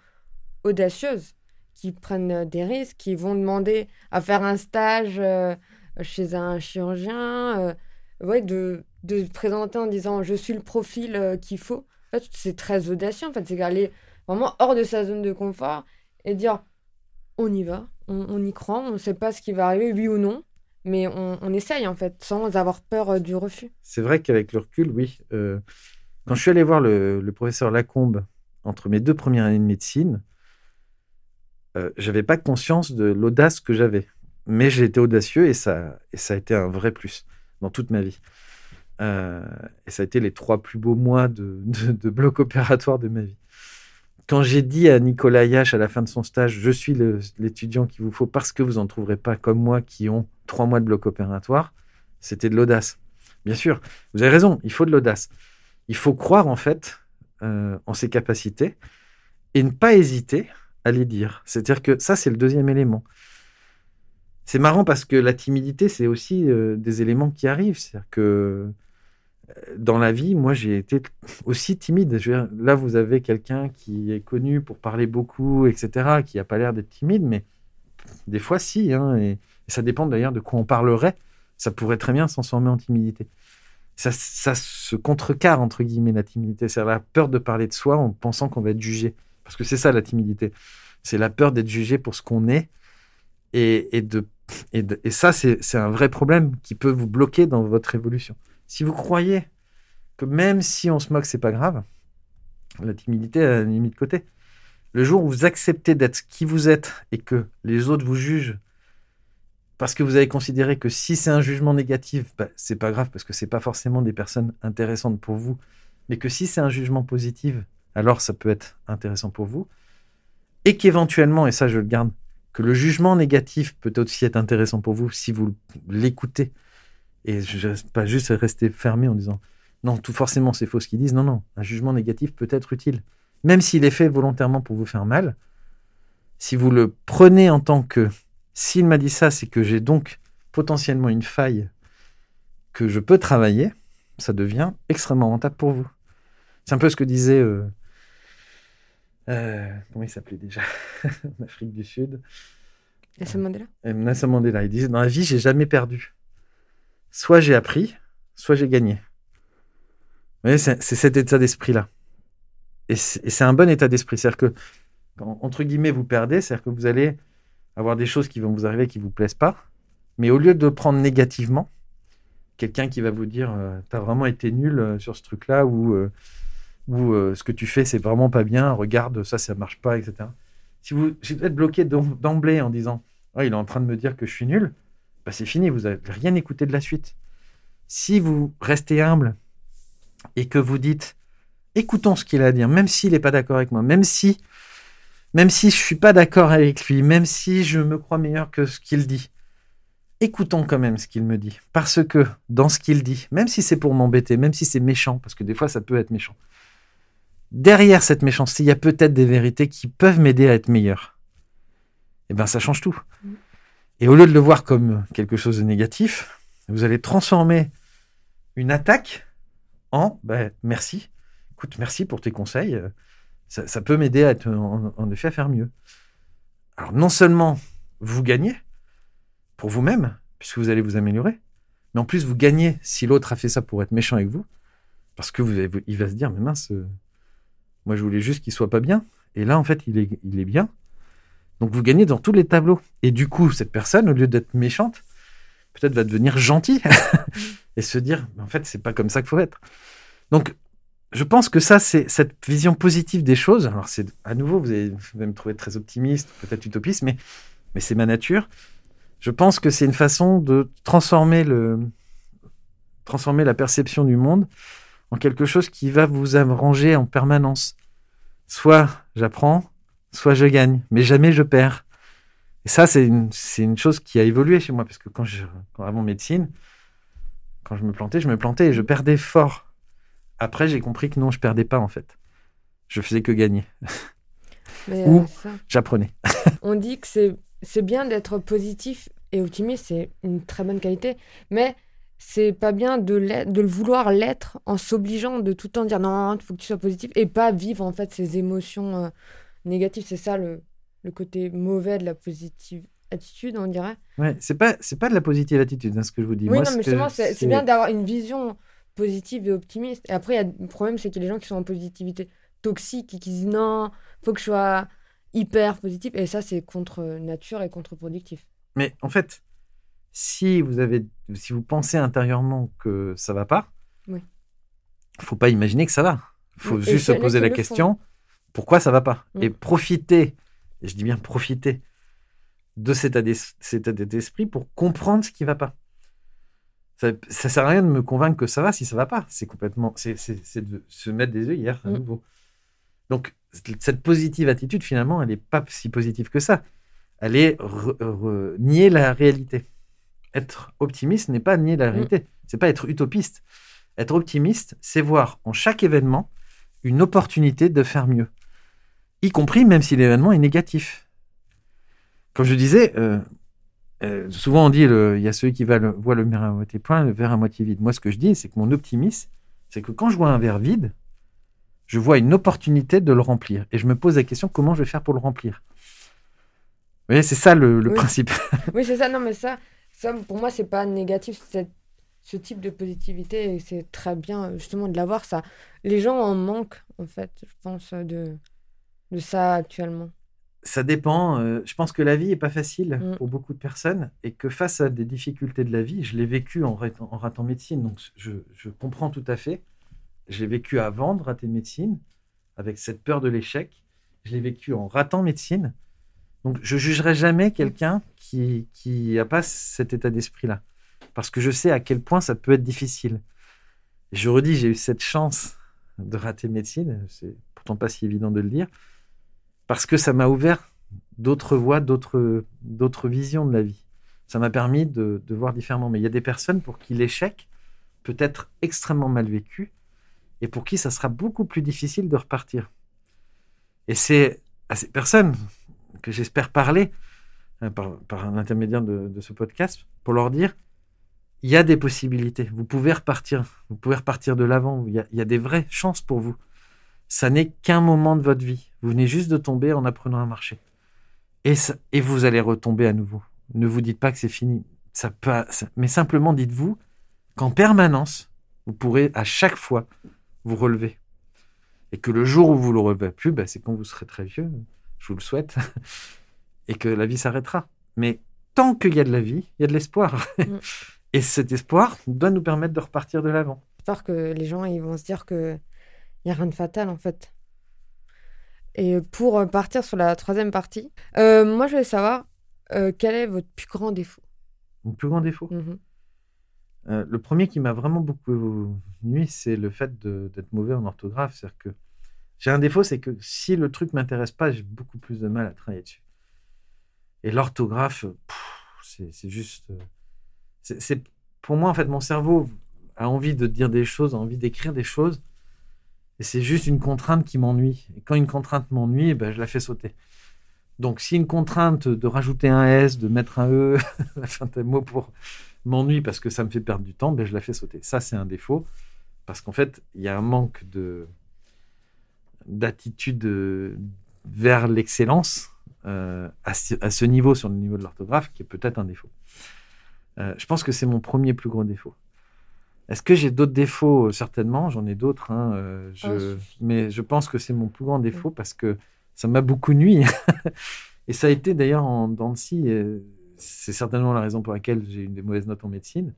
audacieuses, qui prennent euh, des risques, qui vont demander à faire un stage euh, chez un chirurgien, euh, ouais, de, de présenter en disant je suis le profil qu'il faut. C'est très audacieux. En fait, c'est aller vraiment hors de sa zone de confort et dire on y va, on, y croit, on ne sait pas ce qui va arriver, oui ou non, mais on, essaye en fait, sans avoir peur du refus. C'est vrai qu'avec le recul, oui. Quand je suis allé voir le, professeur Lacombe entre mes deux premières années de médecine, euh, j'avais pas conscience de l'audace que j'avais. Mais j'ai été audacieux et ça, et ça a été un vrai plus dans toute ma vie. Euh, et ça a été les trois plus beaux mois de, bloc opératoire de ma vie. Quand j'ai dit à Nicolas Yash à la fin de son stage, je suis l'étudiant qu'il vous faut parce que vous n'en trouverez pas comme moi qui ont trois mois de bloc opératoire, c'était de l'audace. Bien sûr, vous avez raison, il faut de l'audace. Il faut croire en fait euh, en ses capacités et ne pas hésiter à les dire. C'est-à-dire que ça, c'est le deuxième élément. C'est marrant parce que la timidité, c'est aussi euh, des éléments qui arrivent. C'est-à-dire que euh, dans la vie, moi, j'ai été aussi timide. là, vous avez quelqu'un qui est connu pour parler beaucoup, etc., qui n'a pas l'air d'être timide, mais des fois, si. Hein, et, ça dépend d'ailleurs de quoi on parlerait. Ça pourrait très bien transformer en timidité. Ça, se contrecarre, entre guillemets, la timidité. C'est la peur de parler de soi en pensant qu'on va être jugé. Parce que c'est ça, la timidité. C'est la peur d'être jugé pour ce qu'on est et, et de et, ça, c'est un vrai problème qui peut vous bloquer dans votre évolution. Si vous croyez que même si on se moque, c'est pas grave, la timidité a mis de côté. Le jour où vous acceptez d'être qui vous êtes et que les autres vous jugent parce que vous avez considéré que si c'est un jugement négatif, bah, c'est pas grave parce que c'est pas forcément des personnes intéressantes pour vous, mais que si c'est un jugement positif, alors ça peut être intéressant pour vous et qu'éventuellement, et ça je le garde que le jugement négatif peut aussi être intéressant pour vous si vous l'écoutez et pas juste rester fermé en disant non, tout forcément c'est faux ce qu'ils disent. Non, non, un jugement négatif peut être utile, même s'il est fait volontairement pour vous faire mal. Si vous le prenez en tant que s'il m'a dit ça, c'est que j'ai donc potentiellement une faille que je peux travailler, ça devient extrêmement rentable pour vous. C'est un peu ce que disait euh, euh, comment il s'appelait déjà? En Afrique du Sud. Nelson Mandela euh, Nelson Mandela. Il disait Dans la vie, j'ai jamais perdu. Soit j'ai appris, soit j'ai gagné. Vous voyez, c'est cet état d'esprit-là. Et c'est un bon état d'esprit. C'est-à-dire que, entre guillemets, vous perdez, c'est-à-dire que vous allez avoir des choses qui vont vous arriver qui vous plaisent pas. Mais au lieu de prendre négativement, quelqu'un qui va vous dire euh, T'as vraiment été nul sur ce truc-là, ou ou euh, ce que tu fais, c'est vraiment pas bien, regarde, ça, ça marche pas, etc. Si vous, êtes bloqué d'emblée en disant il est en train de me dire que je suis nul, bah, c'est fini, vous n'avez rien écouté de la suite. Si vous restez humble et que vous dites écoutons ce qu'il a à dire, même s'il n'est pas d'accord avec moi, même si, même si je suis pas d'accord avec lui, même si je me crois meilleur que ce qu'il dit, écoutons quand même ce qu'il me dit. Parce que dans ce qu'il dit, même si c'est pour m'embêter, même si c'est méchant, parce que des fois ça peut être méchant, derrière cette méchanceté, il y a peut-être des vérités qui peuvent m'aider à être meilleur. Eh bien, ça change tout. Et au lieu de le voir comme quelque chose de négatif, vous allez transformer une attaque en ben, merci. Écoute, merci pour tes conseils. Ça, peut m'aider à être en, effet à faire mieux. Alors non seulement vous gagnez pour vous-même, puisque vous allez vous améliorer. Mais en plus, vous gagnez si l'autre a fait ça pour être méchant avec vous, parce que vous il va se dire, mais mince, euh, moi je voulais juste qu'il soit pas bien, et là en fait il est, il est bien. Donc vous gagnez dans tous les tableaux. Et du coup, cette personne, au lieu d'être méchante, peut-être va devenir gentille et se dire, en fait, c'est pas comme ça qu'il faut être. Donc, je pense que ça, c'est cette vision positive des choses. Alors, c'est à nouveau, vous allez, me trouver très optimiste, peut-être utopiste, mais, c'est ma nature. Je pense que c'est une façon de transformer, le, transformer la perception du monde en quelque chose qui va vous arranger en permanence. Soit j'apprends, soit je gagne, mais jamais je perds. Et ça, c'est une, c'est une chose qui a évolué chez moi, parce que quand je, quand avant médecine, quand je me plantais, je me plantais et je perdais fort. Après, j'ai compris que non, je perdais pas en fait. Je faisais que gagner. Mais, Ou- euh, J'apprenais. on dit que c'est c'est bien d'être positif et optimiste, c'est une très bonne qualité, mais c'est pas bien de, l'être- de le vouloir l'être en s'obligeant de tout le temps dire non, il faut que tu sois positif et pas vivre en fait ces émotions euh, négatives. C'est ça le, le côté mauvais de la positive attitude, on dirait. Ouais, c'est pas, c'est pas de la positive attitude, hein, ce que je vous dis. Oui, Moi, non, mais justement, c'est c'est bien d'avoir une vision positive et optimiste. Et après, il y a le problème, c'est qu'il y a des gens qui sont en positivité toxique et qui disent non, faut que je sois hyper positif. Et ça, c'est contre nature et contre-productif. Mais en fait, si vous avez, si vous pensez intérieurement que ça va pas, Oui. faut pas imaginer que ça va. faut Oui, et juste se poser la question pourquoi ça va pas? Mm. et profiter. Et je dis bien profiter de cet état d'es- cet état d'esprit pour comprendre ce qui va pas. Ça, ça sert à rien de me convaincre que ça va si ça va pas. C'est complètement, c'est, de se mettre des œillères à Mm. nouveau. Donc cette positive attitude finalement, elle est pas si positive que ça. Elle est re- re- nier la réalité. Être optimiste n'est pas nier la Mm. réalité. C'est pas être utopiste. Être optimiste, c'est voir en chaque événement une opportunité de faire mieux, y compris même si l'événement est négatif. Comme je disais, euh, euh, souvent on dit il y a ceux qui voient le, voient le verre à moitié plein, le verre à moitié vide. Moi, ce que je dis, c'est que mon optimisme, c'est que quand je vois un verre vide, je vois une opportunité de le remplir. Et je me pose la question comment je vais faire pour le remplir? Vous voyez, c'est ça le, le Oui. principe. Oui, c'est ça. Non, mais ça, ça pour moi, c'est pas négatif. C'est ce type de positivité c'est très bien justement de l'avoir. Ça, les gens en manquent en fait. Je pense de de ça actuellement. Ça dépend. euh, je pense que la vie est pas facile Mm. pour beaucoup de personnes et que face à des difficultés de la vie, je l'ai vécu en, ratant- en ratant médecine, donc je, je comprends tout à fait. J'ai vécu avant de rater médecine, avec cette peur de l'échec. Je l'ai vécu en ratant médecine. Donc je jugerai jamais quelqu'un qui qui a pas cet état d'esprit-là, parce que je sais à quel point ça peut être difficile. Je redis, j'ai eu cette chance de rater médecine. C'est pourtant pas si évident de le dire parce que ça m'a ouvert d'autres voies, d'autres, visions de la vie. Ça m'a permis de, voir différemment. Mais il y a des personnes pour qui l'échec peut être extrêmement mal vécu et pour qui ça sera beaucoup plus difficile de repartir. Et c'est à ces personnes que j'espère parler euh, par, par l'intermédiaire de, ce podcast pour leur dire il y a des possibilités. Vous pouvez repartir. Vous pouvez repartir de l'avant. Il y a des vraies chances pour vous. Ça n'est qu'un moment de votre vie. Vous venez juste de tomber en apprenant à marcher. Et, ça- et vous allez retomber à nouveau. Ne vous dites pas que c'est fini. Ça peut, ça- mais simplement dites-vous qu'en permanence, vous pourrez à chaque fois vous relever. Et que le jour où vous le relevez plus, bah, c'est quand vous serez très vieux. Je vous le souhaite. et que la vie s'arrêtera. Mais tant qu'il y a de la vie, il y a de l'espoir. Mm. et cet espoir doit nous permettre de repartir de l'avant. J'espère que les gens ils vont se dire que y a rien de fatal en fait. Et pour euh, partir sur la troisième partie, euh, moi je voulais savoir euh, quel est votre plus grand défaut? Mon plus grand défaut? Mhm. Euh, le premier qui m'a vraiment beaucoup nuit, c'est le fait d'être mauvais en orthographe. C'est-à-dire que j'ai un défaut, c'est que si le truc m'intéresse pas, j'ai beaucoup plus de mal à travailler dessus. Et l'orthographe, c'est juste. c'est- pour moi, en fait, mon cerveau a envie de dire des choses, a envie d'écrire des choses. Et c'est juste une contrainte qui m'ennuie. Et quand une contrainte m'ennuie, eh ben, je la fais sauter. Donc, si une contrainte de rajouter un S, de mettre un E à la fin d'un mot pour m'ennuie parce que ça me fait perdre du temps, ben, je la fais sauter. Ça, c'est un défaut. Parce qu'en fait, il y a un manque de d'attitude euh, vers l'excellence euh, à, ce, niveau, sur le niveau de l'orthographe, qui est peut-être un défaut. Euh, je pense que c'est mon premier plus gros défaut. Est-ce que j'ai d'autres défauts? Certainement, j'en ai d'autres. Hein, ah, mais je pense que c'est mon plus grand défaut parce que ça m'a beaucoup nuit. et ça a été d'ailleurs en dents c'est certainement la raison pour laquelle j'ai eu des mauvaises notes en médecine.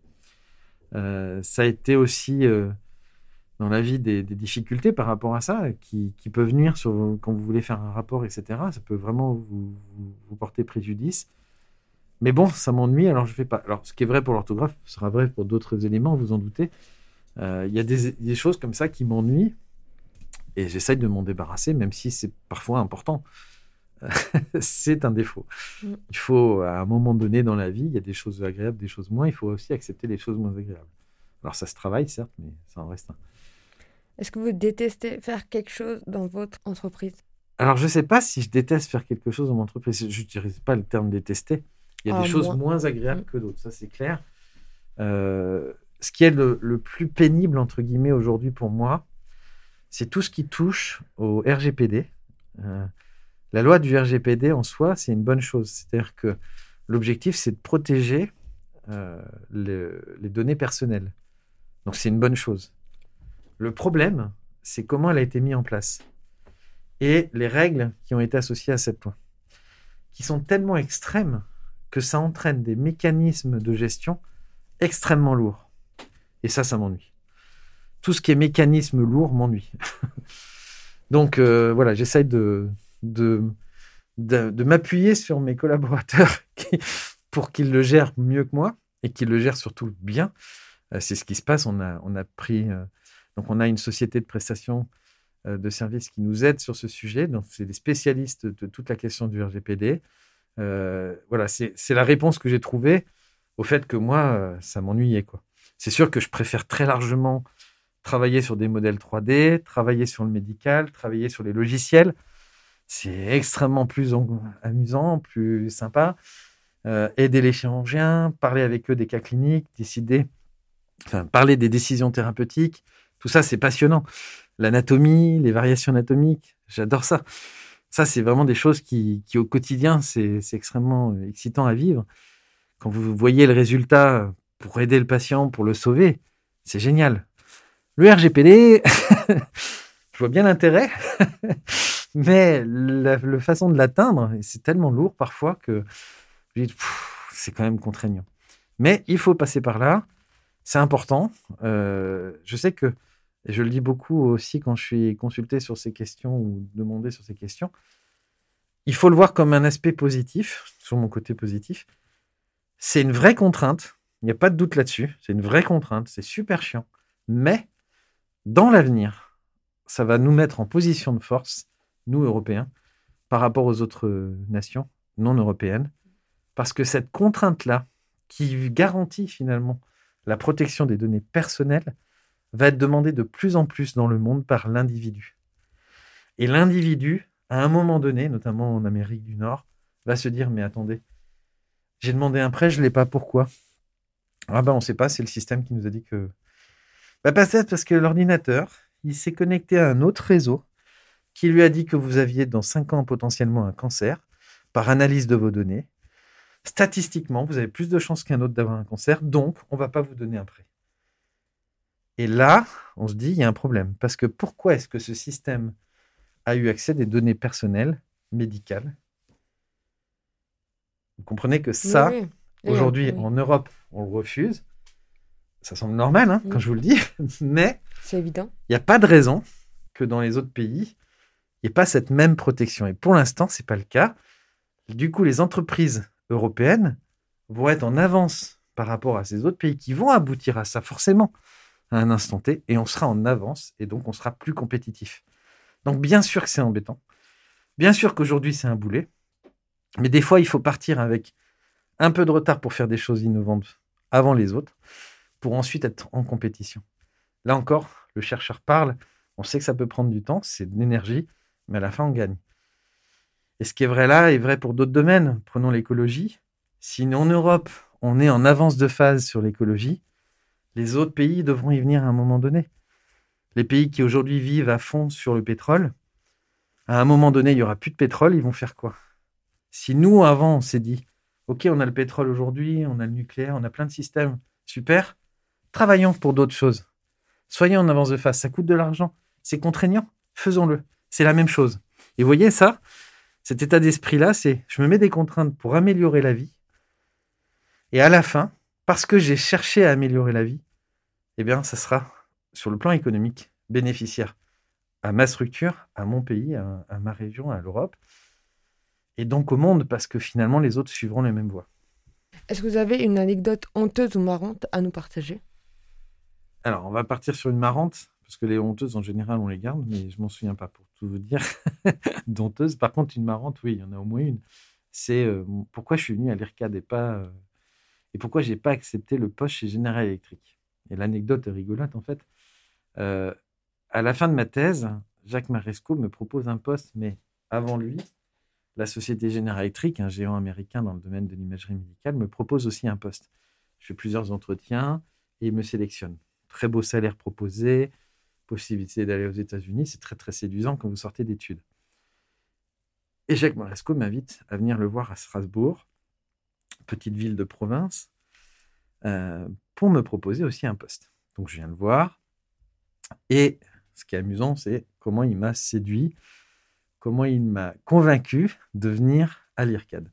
ça a été aussi dans la vie des, difficultés par rapport à ça, qui, peuvent nuire sur, quand vous voulez faire un rapport, etc. Ça peut vraiment vous, porter préjudice. Mais bon, ça m'ennuie, alors je ne fais pas. Alors, ce qui est vrai pour l'orthographe sera vrai pour d'autres éléments, vous en doutez. Euh, il y a des, choses comme ça qui m'ennuient, et j'essaye de m'en débarrasser, même si c'est parfois important. c'est un défaut. Mm. Il faut, à un moment donné dans la vie, il y a des choses agréables, des choses moins. Il faut aussi accepter les choses moins agréables. Alors, ça se travaille, certes, mais ça en reste un. Est-ce que vous détestez faire quelque chose dans votre entreprise? Alors, je ne sais pas si je déteste faire quelque chose dans mon entreprise. Je n'utilise pas le terme détester. Il y a des ah, choses moins agréables mm. que d'autres, ça c'est clair. Euh, ce qui est le, plus pénible, entre guillemets, aujourd'hui pour moi, c'est tout ce qui touche au RGPD. Euh, la loi du RGPD en soi, c'est une bonne chose. C'est-à-dire que l'objectif, c'est de protéger euh, les données personnelles. Donc c'est une bonne chose. Le problème, c'est comment elle a été mise en place et les règles qui ont été associées à cette loi, qui sont tellement extrêmes que ça entraîne des mécanismes de gestion extrêmement lourds. Et ça, ça m'ennuie. Tout ce qui est mécanisme lourd m'ennuie. Donc euh, voilà, j'essaye de, de, de, m'appuyer sur mes collaborateurs pour qu'ils le gèrent mieux que moi et qu'ils le gèrent surtout bien. Euh, c'est ce qui se passe. On a, on a pris euh, donc, on a une société de prestation de services qui nous aide sur ce sujet. Donc, c'est des spécialistes de toute la question du RGPD. Euh, voilà, c'est la réponse que j'ai trouvée au fait que moi, euh, ça m'ennuyait. quoi. C'est sûr que je préfère très largement travailler sur des modèles 3D, travailler sur le médical, travailler sur les logiciels. C'est extrêmement plus amusant, plus sympa. aider les chirurgiens, parler avec eux des cas cliniques, décider, parler des décisions thérapeutiques, tout ça, c'est passionnant. L'anatomie, les variations anatomiques, j'adore ça. Ça, c'est vraiment des choses qui, au quotidien, c'est extrêmement euh, excitant à vivre. Quand vous voyez le résultat pour aider le patient, pour le sauver, c'est génial. Le RGPD, je vois bien l'intérêt, mais la, façon de l'atteindre, c'est tellement lourd parfois que c'est quand même contraignant. Mais il faut passer par là, c'est important. Euh, je sais que et je le dis beaucoup aussi quand je suis consulté sur ces questions ou demandé sur ces questions, il faut le voir comme un aspect positif, sur mon côté positif. C'est une vraie contrainte, il n'y a pas de doute là-dessus, c'est une vraie contrainte, c'est super chiant. Mais dans l'avenir, ça va nous mettre en position de force, nous Européens, par rapport aux autres nations non européennes, parce que cette contrainte-là, qui garantit finalement la protection des données personnelles, va être demandé de plus en plus dans le monde par l'individu. Et l'individu, à un moment donné, notamment en Amérique du Nord, va se dire, mais attendez, j'ai demandé un prêt, je ne l'ai pas, pourquoi? Ah ben on ne sait pas, c'est le système qui nous a dit que... Bah peut-être parce que l'ordinateur, il s'est connecté à un autre réseau qui lui a dit que vous aviez dans 5 ans potentiellement un cancer par analyse de vos données. Statistiquement, vous avez plus de chances qu'un autre d'avoir un cancer, donc on ne va pas vous donner un prêt. Et là, on se dit, il y a un problème. Parce que pourquoi est-ce que ce système a eu accès à des données personnelles, médicales? Vous comprenez que ça, aujourd'hui, en Europe, on le refuse. Ça semble normal, hein, quand je vous le dis. Mais c'est évident. Il n'y a pas de raison que dans les autres pays, il n'y ait pas cette même protection. Et pour l'instant, ce n'est pas le cas. Du coup, les entreprises européennes vont être en avance par rapport à ces autres pays qui vont aboutir à ça, forcément à un instant T et on sera en avance et donc on sera plus compétitif. Donc bien sûr que c'est embêtant. Bien sûr qu'aujourd'hui c'est un boulet, mais des fois il faut partir avec un peu de retard pour faire des choses innovantes avant les autres pour ensuite être en compétition. Là encore, le chercheur parle, on sait que ça peut prendre du temps, c'est de l'énergie, mais à la fin on gagne. Et ce qui est vrai là est vrai pour d'autres domaines. Prenons l'écologie. Si en Europe, on est en avance de phase sur l'écologie, les autres pays devront y venir à un moment donné. Les pays qui aujourd'hui vivent à fond sur le pétrole, à un moment donné, il n'y aura plus de pétrole, ils vont faire quoi? Si nous, avant, on s'est dit, OK, on a le pétrole aujourd'hui, on a le nucléaire, on a plein de systèmes, super, travaillons pour d'autres choses. Soyons en avance de face, ça coûte de l'argent, c'est contraignant, faisons-le. C'est la même chose. Et vous voyez ça, cet état d'esprit-là, c'est je me mets des contraintes pour améliorer la vie. Et à la fin, parce que j'ai cherché à améliorer la vie, eh bien, ça sera sur le plan économique bénéficiaire à ma structure, à mon pays, à, ma région, à l'Europe, et donc au monde, parce que finalement, les autres suivront les mêmes voies. Est-ce que vous avez une anecdote honteuse ou marrante à nous partager? Alors, on va partir sur une marrante, parce que les honteuses, en général, on les garde, mais je m'en souviens pas pour tout vous dire. D'honteuse. Par contre, une marrante, oui, il y en a au moins une. C'est euh, pourquoi je suis venu à l'IRCAD et pas. Euh, et pourquoi j'ai pas accepté le poste chez General Electric? Et l'anecdote rigolote, en fait. Euh, à la fin de ma thèse, Jacques Maresco me propose un poste, mais avant lui, la Société Générale Électrique, un géant américain dans le domaine de l'imagerie médicale, me propose aussi un poste. Je fais plusieurs entretiens et il me sélectionne. Très beau salaire proposé, possibilité d'aller aux États-Unis, c'est très très séduisant quand vous sortez d'études. Et Jacques Maresco m'invite à venir le voir à Strasbourg, petite ville de province, euh, pour me proposer aussi un poste. Donc je viens le voir et ce qui est amusant, c'est comment il m'a séduit, comment il m'a convaincu de venir à l'IRCAD.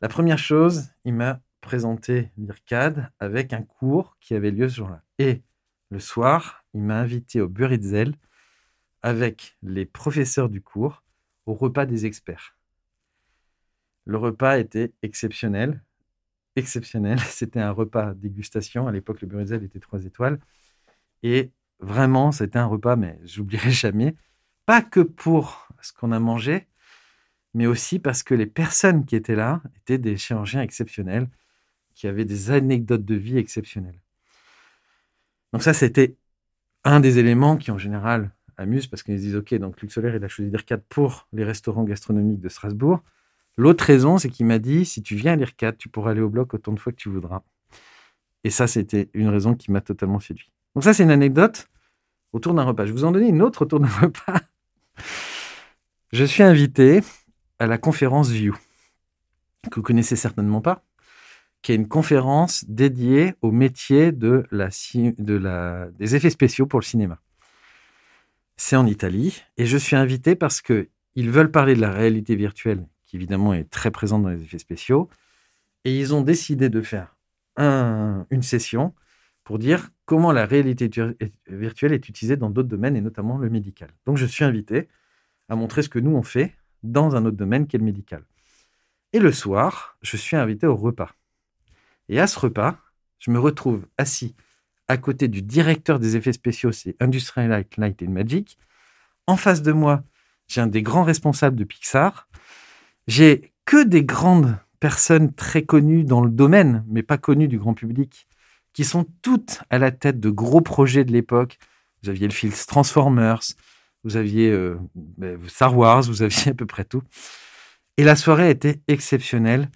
La première chose, il m'a présenté l'IRCAD avec un cours qui avait lieu ce jour-là. Et le soir, il m'a invité au Buritzel avec les professeurs du cours au repas des experts. Le repas était exceptionnel. Exceptionnel. C'était un repas dégustation. À l'époque, le Buritzel était trois étoiles. Et Vraiment, c'était un repas, mais j'oublierai jamais. Pas que pour ce qu'on a mangé, mais aussi parce que les personnes qui étaient là étaient des chirurgiens exceptionnels, qui avaient des anecdotes de vie exceptionnelles. Donc ça, c'était un des éléments qui, en général, amusent parce qu'ils disent, OK, donc Luc Solaire, il a choisi l'IRCAD pour les restaurants gastronomiques de Strasbourg. L'autre raison, c'est qu'il m'a dit, si tu viens à l'IRCAD, tu pourras aller au bloc autant de fois que tu voudras. Et ça, c'était une raison qui m'a totalement séduit. Donc ça, c'est une anecdote autour d'un repas. Je vous en donner une autre autour d'un repas. Je suis invité à la conférence View, que vous connaissez certainement pas, qui est une conférence dédiée au métier de la, de la, des effets spéciaux pour le cinéma. C'est en Italie et je suis invité parce que ils veulent parler de la réalité virtuelle, qui évidemment est très présente dans les effets spéciaux, et ils ont décidé de faire un, une session pour dire comment la réalité virtuelle est utilisée dans d'autres domaines et notamment le médical. Donc je suis invité à montrer ce que nous on fait dans un autre domaine qui est le médical. Et le soir, je suis invité au repas. Et à ce repas, je me retrouve assis à côté du directeur des effets spéciaux, c'est Industrial Light, Light and Magic. En face de moi, j'ai un des grands responsables de Pixar. J'ai que des grandes personnes très connues dans le domaine, mais pas connues du grand public, qui sont toutes à la tête de gros projets de l'époque. Vous aviez le film Transformers, vous aviez euh, ben, Star Wars, vous aviez à peu près tout. Et la soirée était exceptionnelle,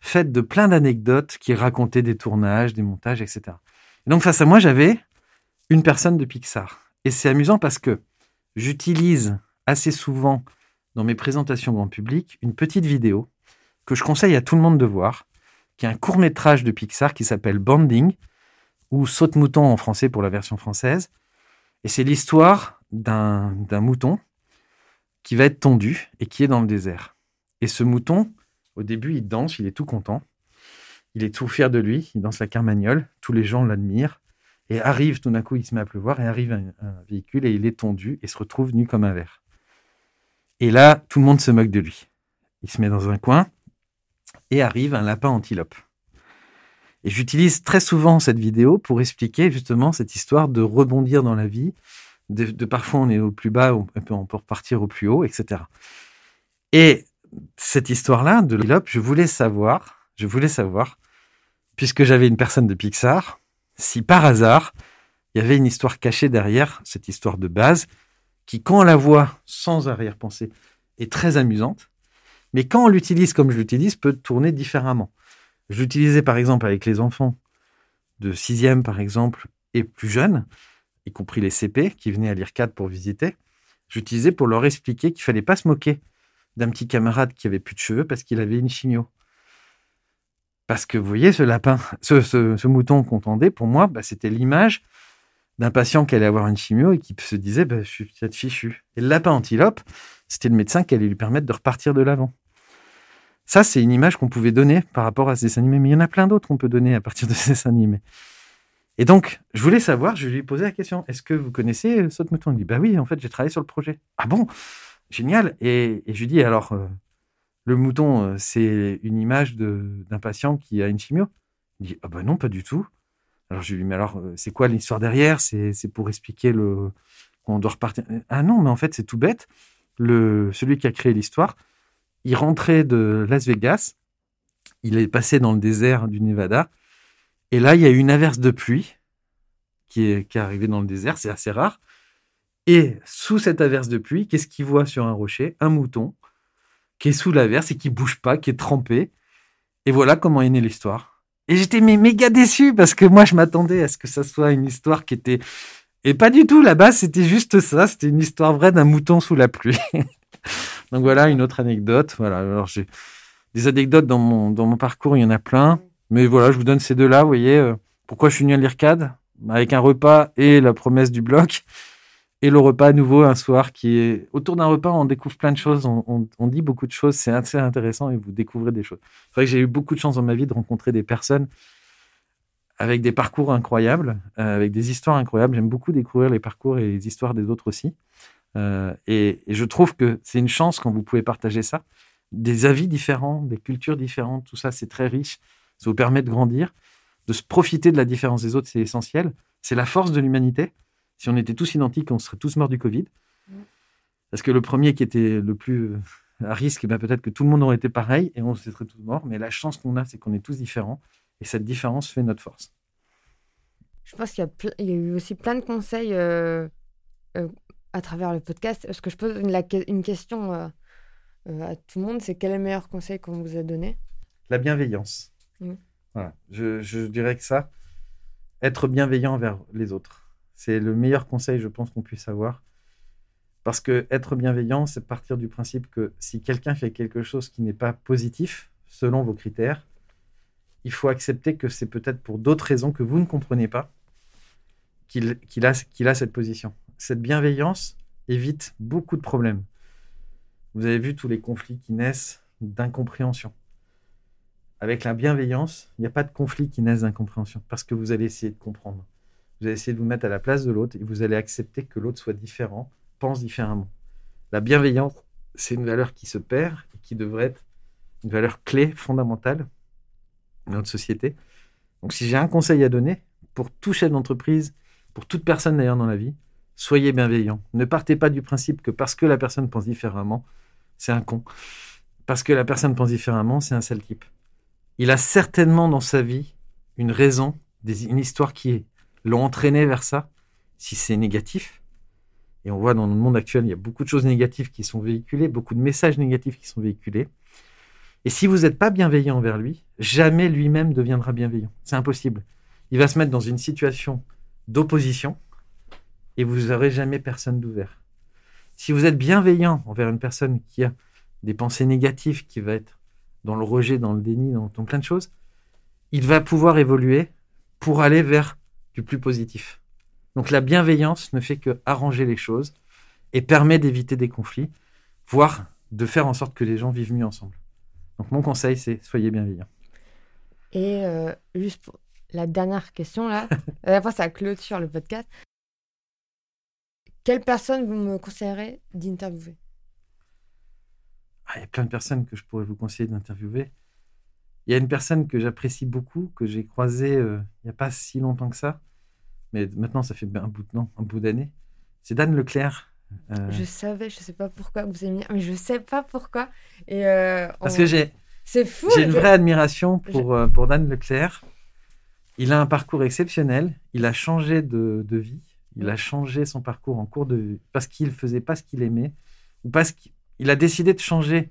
faite de plein d'anecdotes qui racontaient des tournages, des montages, etc. Et donc face à moi, j'avais une personne de Pixar. Et c'est amusant parce que j'utilise assez souvent dans mes présentations grand public une petite vidéo que je conseille à tout le monde de voir, qui est un court métrage de Pixar qui s'appelle Banding, ou Saute-mouton en français pour la version française. Et c'est l'histoire d'un mouton qui va être tondu et qui est dans le désert. Et ce mouton, au début, il danse, il est tout content. Il est tout fier de lui, il danse la carmagnole, tous les gens l'admirent. Et arrive, tout d'un coup, il se met à pleuvoir et arrive un, un, véhicule et il est tondu et se retrouve nu comme un verre. Et là, tout le monde se moque de lui. Il se met dans un coin et arrive un lapin antilope. Et j'utilise très souvent cette vidéo pour expliquer justement cette histoire de rebondir dans la vie, de, parfois on est au plus bas, on peut, on peut repartir au plus haut, etc. Et cette histoire-là de l'Op, je voulais savoir, je voulais savoir, puisque j'avais une personne de Pixar, si par hasard, il y avait une histoire cachée derrière cette histoire de base, qui, quand on la voit sans arrière-pensée, est très amusante, mais quand on l'utilise comme je l'utilise, peut tourner différemment. Je l'utilisais par exemple avec les enfants de 6e par exemple et plus jeunes, y compris les CP qui venaient à l'IRCAD pour visiter. J'utilisais pour leur expliquer qu'il fallait pas se moquer d'un petit camarade qui avait plus de cheveux parce qu'il avait une chimio. Parce que vous voyez, ce lapin, ce, mouton qu'on tendait, pour moi, bah, c'était l'image d'un patient qui allait avoir une chimio et qui se disait bah, Je suis peut-être fichu. Et le lapin antilope, c'était le médecin qui allait lui permettre de repartir de l'avant. Ça, c'est une image qu'on pouvait donner par rapport à ces dessins animés, mais il y en a plein d'autres qu'on peut donner à partir de ces dessins animés. Et donc, je voulais savoir, je lui ai posé la question est-ce que vous connaissez Saute Mouton Il dit bah oui, en fait, j'ai travaillé sur le projet. Ah bon? Génial. Et, je lui dis alors, euh, le mouton, euh, c'est une image d'un patient qui a une chimio? Il dit ah bah non, pas du tout. Alors je lui dis mais alors, euh, c'est quoi l'histoire derrière? C'est pour expliquer le qu'on doit repartir. Ah non, mais en fait, c'est tout bête. Le, celui qui a créé l'histoire, il rentrait de Las Vegas, il est passé dans le désert du Nevada, et là, il y a eu une averse de pluie qui est, qui arrivée dans le désert, c'est assez rare. Et sous cette averse de pluie, qu'est-ce qu'il voit sur un rocher? Un mouton qui est sous l'averse et qui bouge pas, qui est trempé. Et voilà comment est née l'histoire. Et j'étais méga déçu parce que moi, je m'attendais à ce que ça soit une histoire qui était. Et pas du tout, là-bas, c'était juste ça. C'était une histoire vraie d'un mouton sous la pluie. Donc voilà une autre anecdote. Voilà. Alors j'ai des anecdotes dans mon, dans mon parcours, il y en a plein. Mais voilà, je vous donne ces deux-là. Vous voyez, euh, pourquoi je suis venu à l'IRCAD? Avec un repas et la promesse du bloc. Et le repas à nouveau un soir qui est autour d'un repas, on découvre plein de choses, on, dit beaucoup de choses, c'est assez intéressant et vous découvrez des choses. C'est vrai que j'ai eu beaucoup de chance dans ma vie de rencontrer des personnes avec des parcours incroyables, euh, avec des histoires incroyables. J'aime beaucoup découvrir les parcours et les histoires des autres aussi. Euh, et, je trouve que c'est une chance quand vous pouvez partager ça. Des avis différents, des cultures différentes, tout ça, c'est très riche. Ça vous permet de grandir, de se profiter de la différence des autres, c'est essentiel. C'est la force de l'humanité. Si on était tous identiques, on serait tous morts du Covid. Parce que le premier qui était le plus à risque, ben peut-être que tout le monde aurait été pareil et on serait tous morts. Mais la chance qu'on a, c'est qu'on est tous différents. Et cette différence fait notre force. Je pense qu'il y, a eu aussi plein de conseils euh, euh, à travers le podcast. Est-ce que je pose une, question euh, à tout le monde C'est quel est le meilleur conseil qu'on vous a donné? La bienveillance. Voilà. Je, je, dirais que ça, être bienveillant envers les autres, c'est le meilleur conseil, je pense, qu'on puisse avoir. Parce que être bienveillant, c'est partir du principe que si quelqu'un fait quelque chose qui n'est pas positif, selon vos critères, il faut accepter que c'est peut-être pour d'autres raisons que vous ne comprenez pas qu'il a, cette position cette bienveillance évite beaucoup de problèmes. Vous avez vu tous les conflits qui naissent d'incompréhension. Avec la bienveillance, il n'y a pas de conflit qui naissent d'incompréhension parce que vous allez essayer de comprendre. Vous allez essayer de vous mettre à la place de l'autre et vous allez accepter que l'autre soit différent, pense différemment. La bienveillance, c'est une valeur qui se perd et qui devrait être une valeur clé, fondamentale dans notre société. Donc si j'ai un conseil à donner pour tout chef d'entreprise, pour toute personne d'ailleurs dans la vie, Soyez bienveillant. Ne partez pas du principe que parce que la personne pense différemment, c'est un con. Parce que la personne pense différemment, c'est un sale type. Il a certainement dans sa vie une raison, une histoire qui l'ont entraîné vers ça, si c'est négatif. Et on voit dans le monde actuel, il y a beaucoup de choses négatives qui sont véhiculées, beaucoup de messages négatifs qui sont véhiculés. Et si vous n'êtes pas bienveillant envers lui, jamais lui-même deviendra bienveillant. C'est impossible. Il va se mettre dans une situation d'opposition, et vous n'aurez jamais personne d'ouvert. Si vous êtes bienveillant envers une personne qui a des pensées négatives, qui va être dans le rejet, dans le déni, dans, plein de choses, il va pouvoir évoluer pour aller vers du plus positif. Donc la bienveillance ne fait que arranger les choses et permet d'éviter des conflits, voire de faire en sorte que les gens vivent mieux ensemble. Donc mon conseil, c'est soyez bienveillants. Et euh, juste pour la dernière question là, après ça clôture le podcast. Quelle personne vous me conseillerez d'interviewer? Ah, Il y a plein de personnes que je pourrais vous conseiller d'interviewer. Il y a une personne que j'apprécie beaucoup, que j'ai croisée euh, il n'y a pas si longtemps que ça, mais maintenant ça fait un bout de un bout d'année. C'est Dan Leclerc. Euh, je savais, je ne sais pas pourquoi vous avez mis, mais je ne sais pas pourquoi. Et euh, Parce que j'ai, c'est fou. J'ai une vraie admiration pour, pour Dan Leclerc. Il a un parcours exceptionnel. Il a changé de, de vie. Il a changé son parcours en cours de parce qu'il faisait pas ce qu'il aimait ou parce qu'il a décidé de changer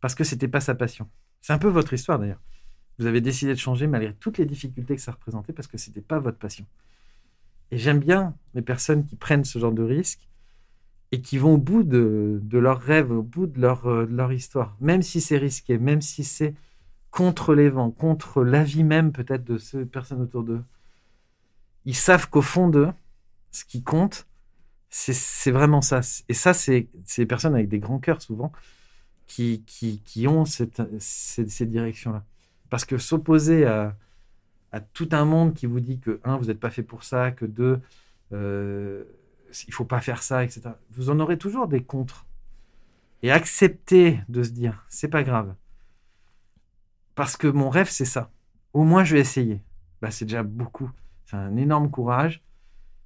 parce que c'était pas sa passion. C'est un peu votre histoire d'ailleurs. Vous avez décidé de changer malgré toutes les difficultés que ça représentait parce que c'était pas votre passion. Et j'aime bien les personnes qui prennent ce genre de risque et qui vont au bout de, de leurs rêves, au bout de leur, euh, de leur histoire, même si c'est risqué, même si c'est contre les vents, contre la vie même peut-être de ces personnes autour d'eux. Ils savent qu'au fond d'eux, ce qui compte, c'est vraiment ça. Et ça, c'est ces personnes avec des grands cœurs souvent qui, qui, ont cette, ces directions-là. Parce que s'opposer à, à, tout un monde qui vous dit que, un, vous n'êtes pas fait pour ça, que deux, euh, il faut pas faire ça, etc. Vous en aurez toujours des contres. Et accepter de se dire, c'est pas grave. Parce que mon rêve, c'est ça. Au moins, je vais essayer. Bah, c'est déjà beaucoup. C'est un énorme courage.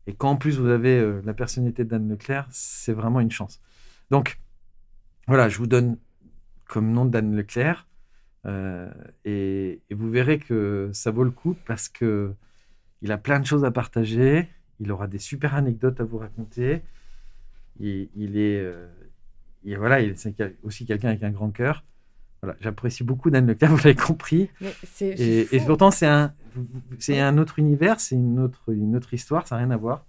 Et quand en plus vous avez euh, la personnalité d'Anne Leclerc, c'est vraiment une chance. Donc, voilà, je vous donne comme nom d'Anne Leclerc. Euh, et, et, vous verrez que ça vaut le coup parce que il a plein de choses à partager. Il aura des super anecdotes à vous raconter. Il, il est, euh, il, voilà, il est aussi quelqu'un avec un grand cœur. Voilà, j'apprécie beaucoup Dan Leclerc, vous l'avez compris. et, et, pourtant, c'est un, c'est un autre univers, c'est une autre, une autre histoire, ça n'a rien à voir.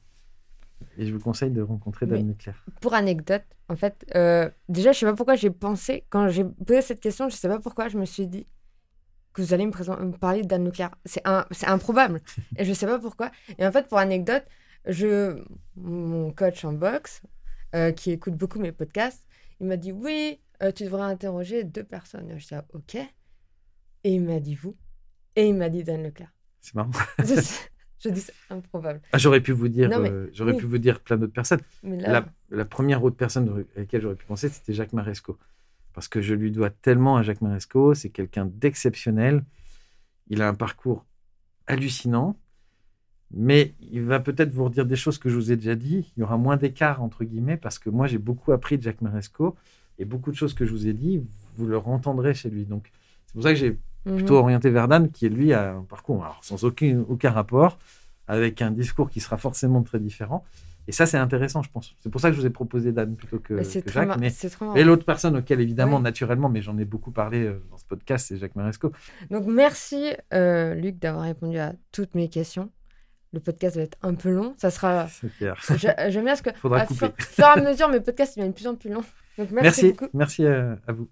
Et je vous conseille de rencontrer Dan Leclerc. Pour anecdote, en fait, euh, déjà, je sais pas pourquoi j'ai pensé, quand j'ai posé cette question, je sais pas pourquoi je me suis dit que vous allez me, présenter, me parler de Dan Leclerc. C'est un, improbable. et je sais pas pourquoi. Et en fait, pour anecdote, je, mon coach en boxe, euh, qui écoute beaucoup mes podcasts, il m'a dit oui, euh, tu devrais interroger deux personnes. Je dis ah, ok. Et il m'a dit vous. Et il m'a dit Dan Leclerc. C'est marrant. je dis improbable. Ah, j'aurais pu vous dire, euh, j'aurais pu vous dire plein d'autres personnes. la, la, première autre personne à laquelle j'aurais pu penser, c'était Jacques Maresco. Parce que je lui dois tellement à Jacques Maresco. C'est quelqu'un d'exceptionnel. Il a un parcours hallucinant. Mais il va peut-être vous redire des choses que je vous ai déjà dit. Il y aura moins d'écart, entre guillemets, parce que moi, j'ai beaucoup appris de Jacques Maresco. Et beaucoup de choses que je vous ai dit, vous le entendrez chez lui. Donc, c'est pour ça que j'ai mhm. plutôt orienté vers Dan, qui, lui, a un parcours alors, sans aucun, aucun rapport, avec un discours qui sera forcément très différent. Et ça, c'est intéressant, je pense. C'est pour ça que je vous ai proposé Dan plutôt que, que Jacques. Mais, et l'autre personne auquel, évidemment, naturellement, mais j'en ai beaucoup parlé euh, dans ce podcast, c'est Jacques Maresco. Donc, merci, euh, Luc, d'avoir répondu à toutes mes questions. Le podcast va être un peu long. Ça sera. J'aime bien ce que. Faudra couper. Fur, et à mesure, mes podcasts deviennent de plus en plus longs. merci, merci, merci à vous.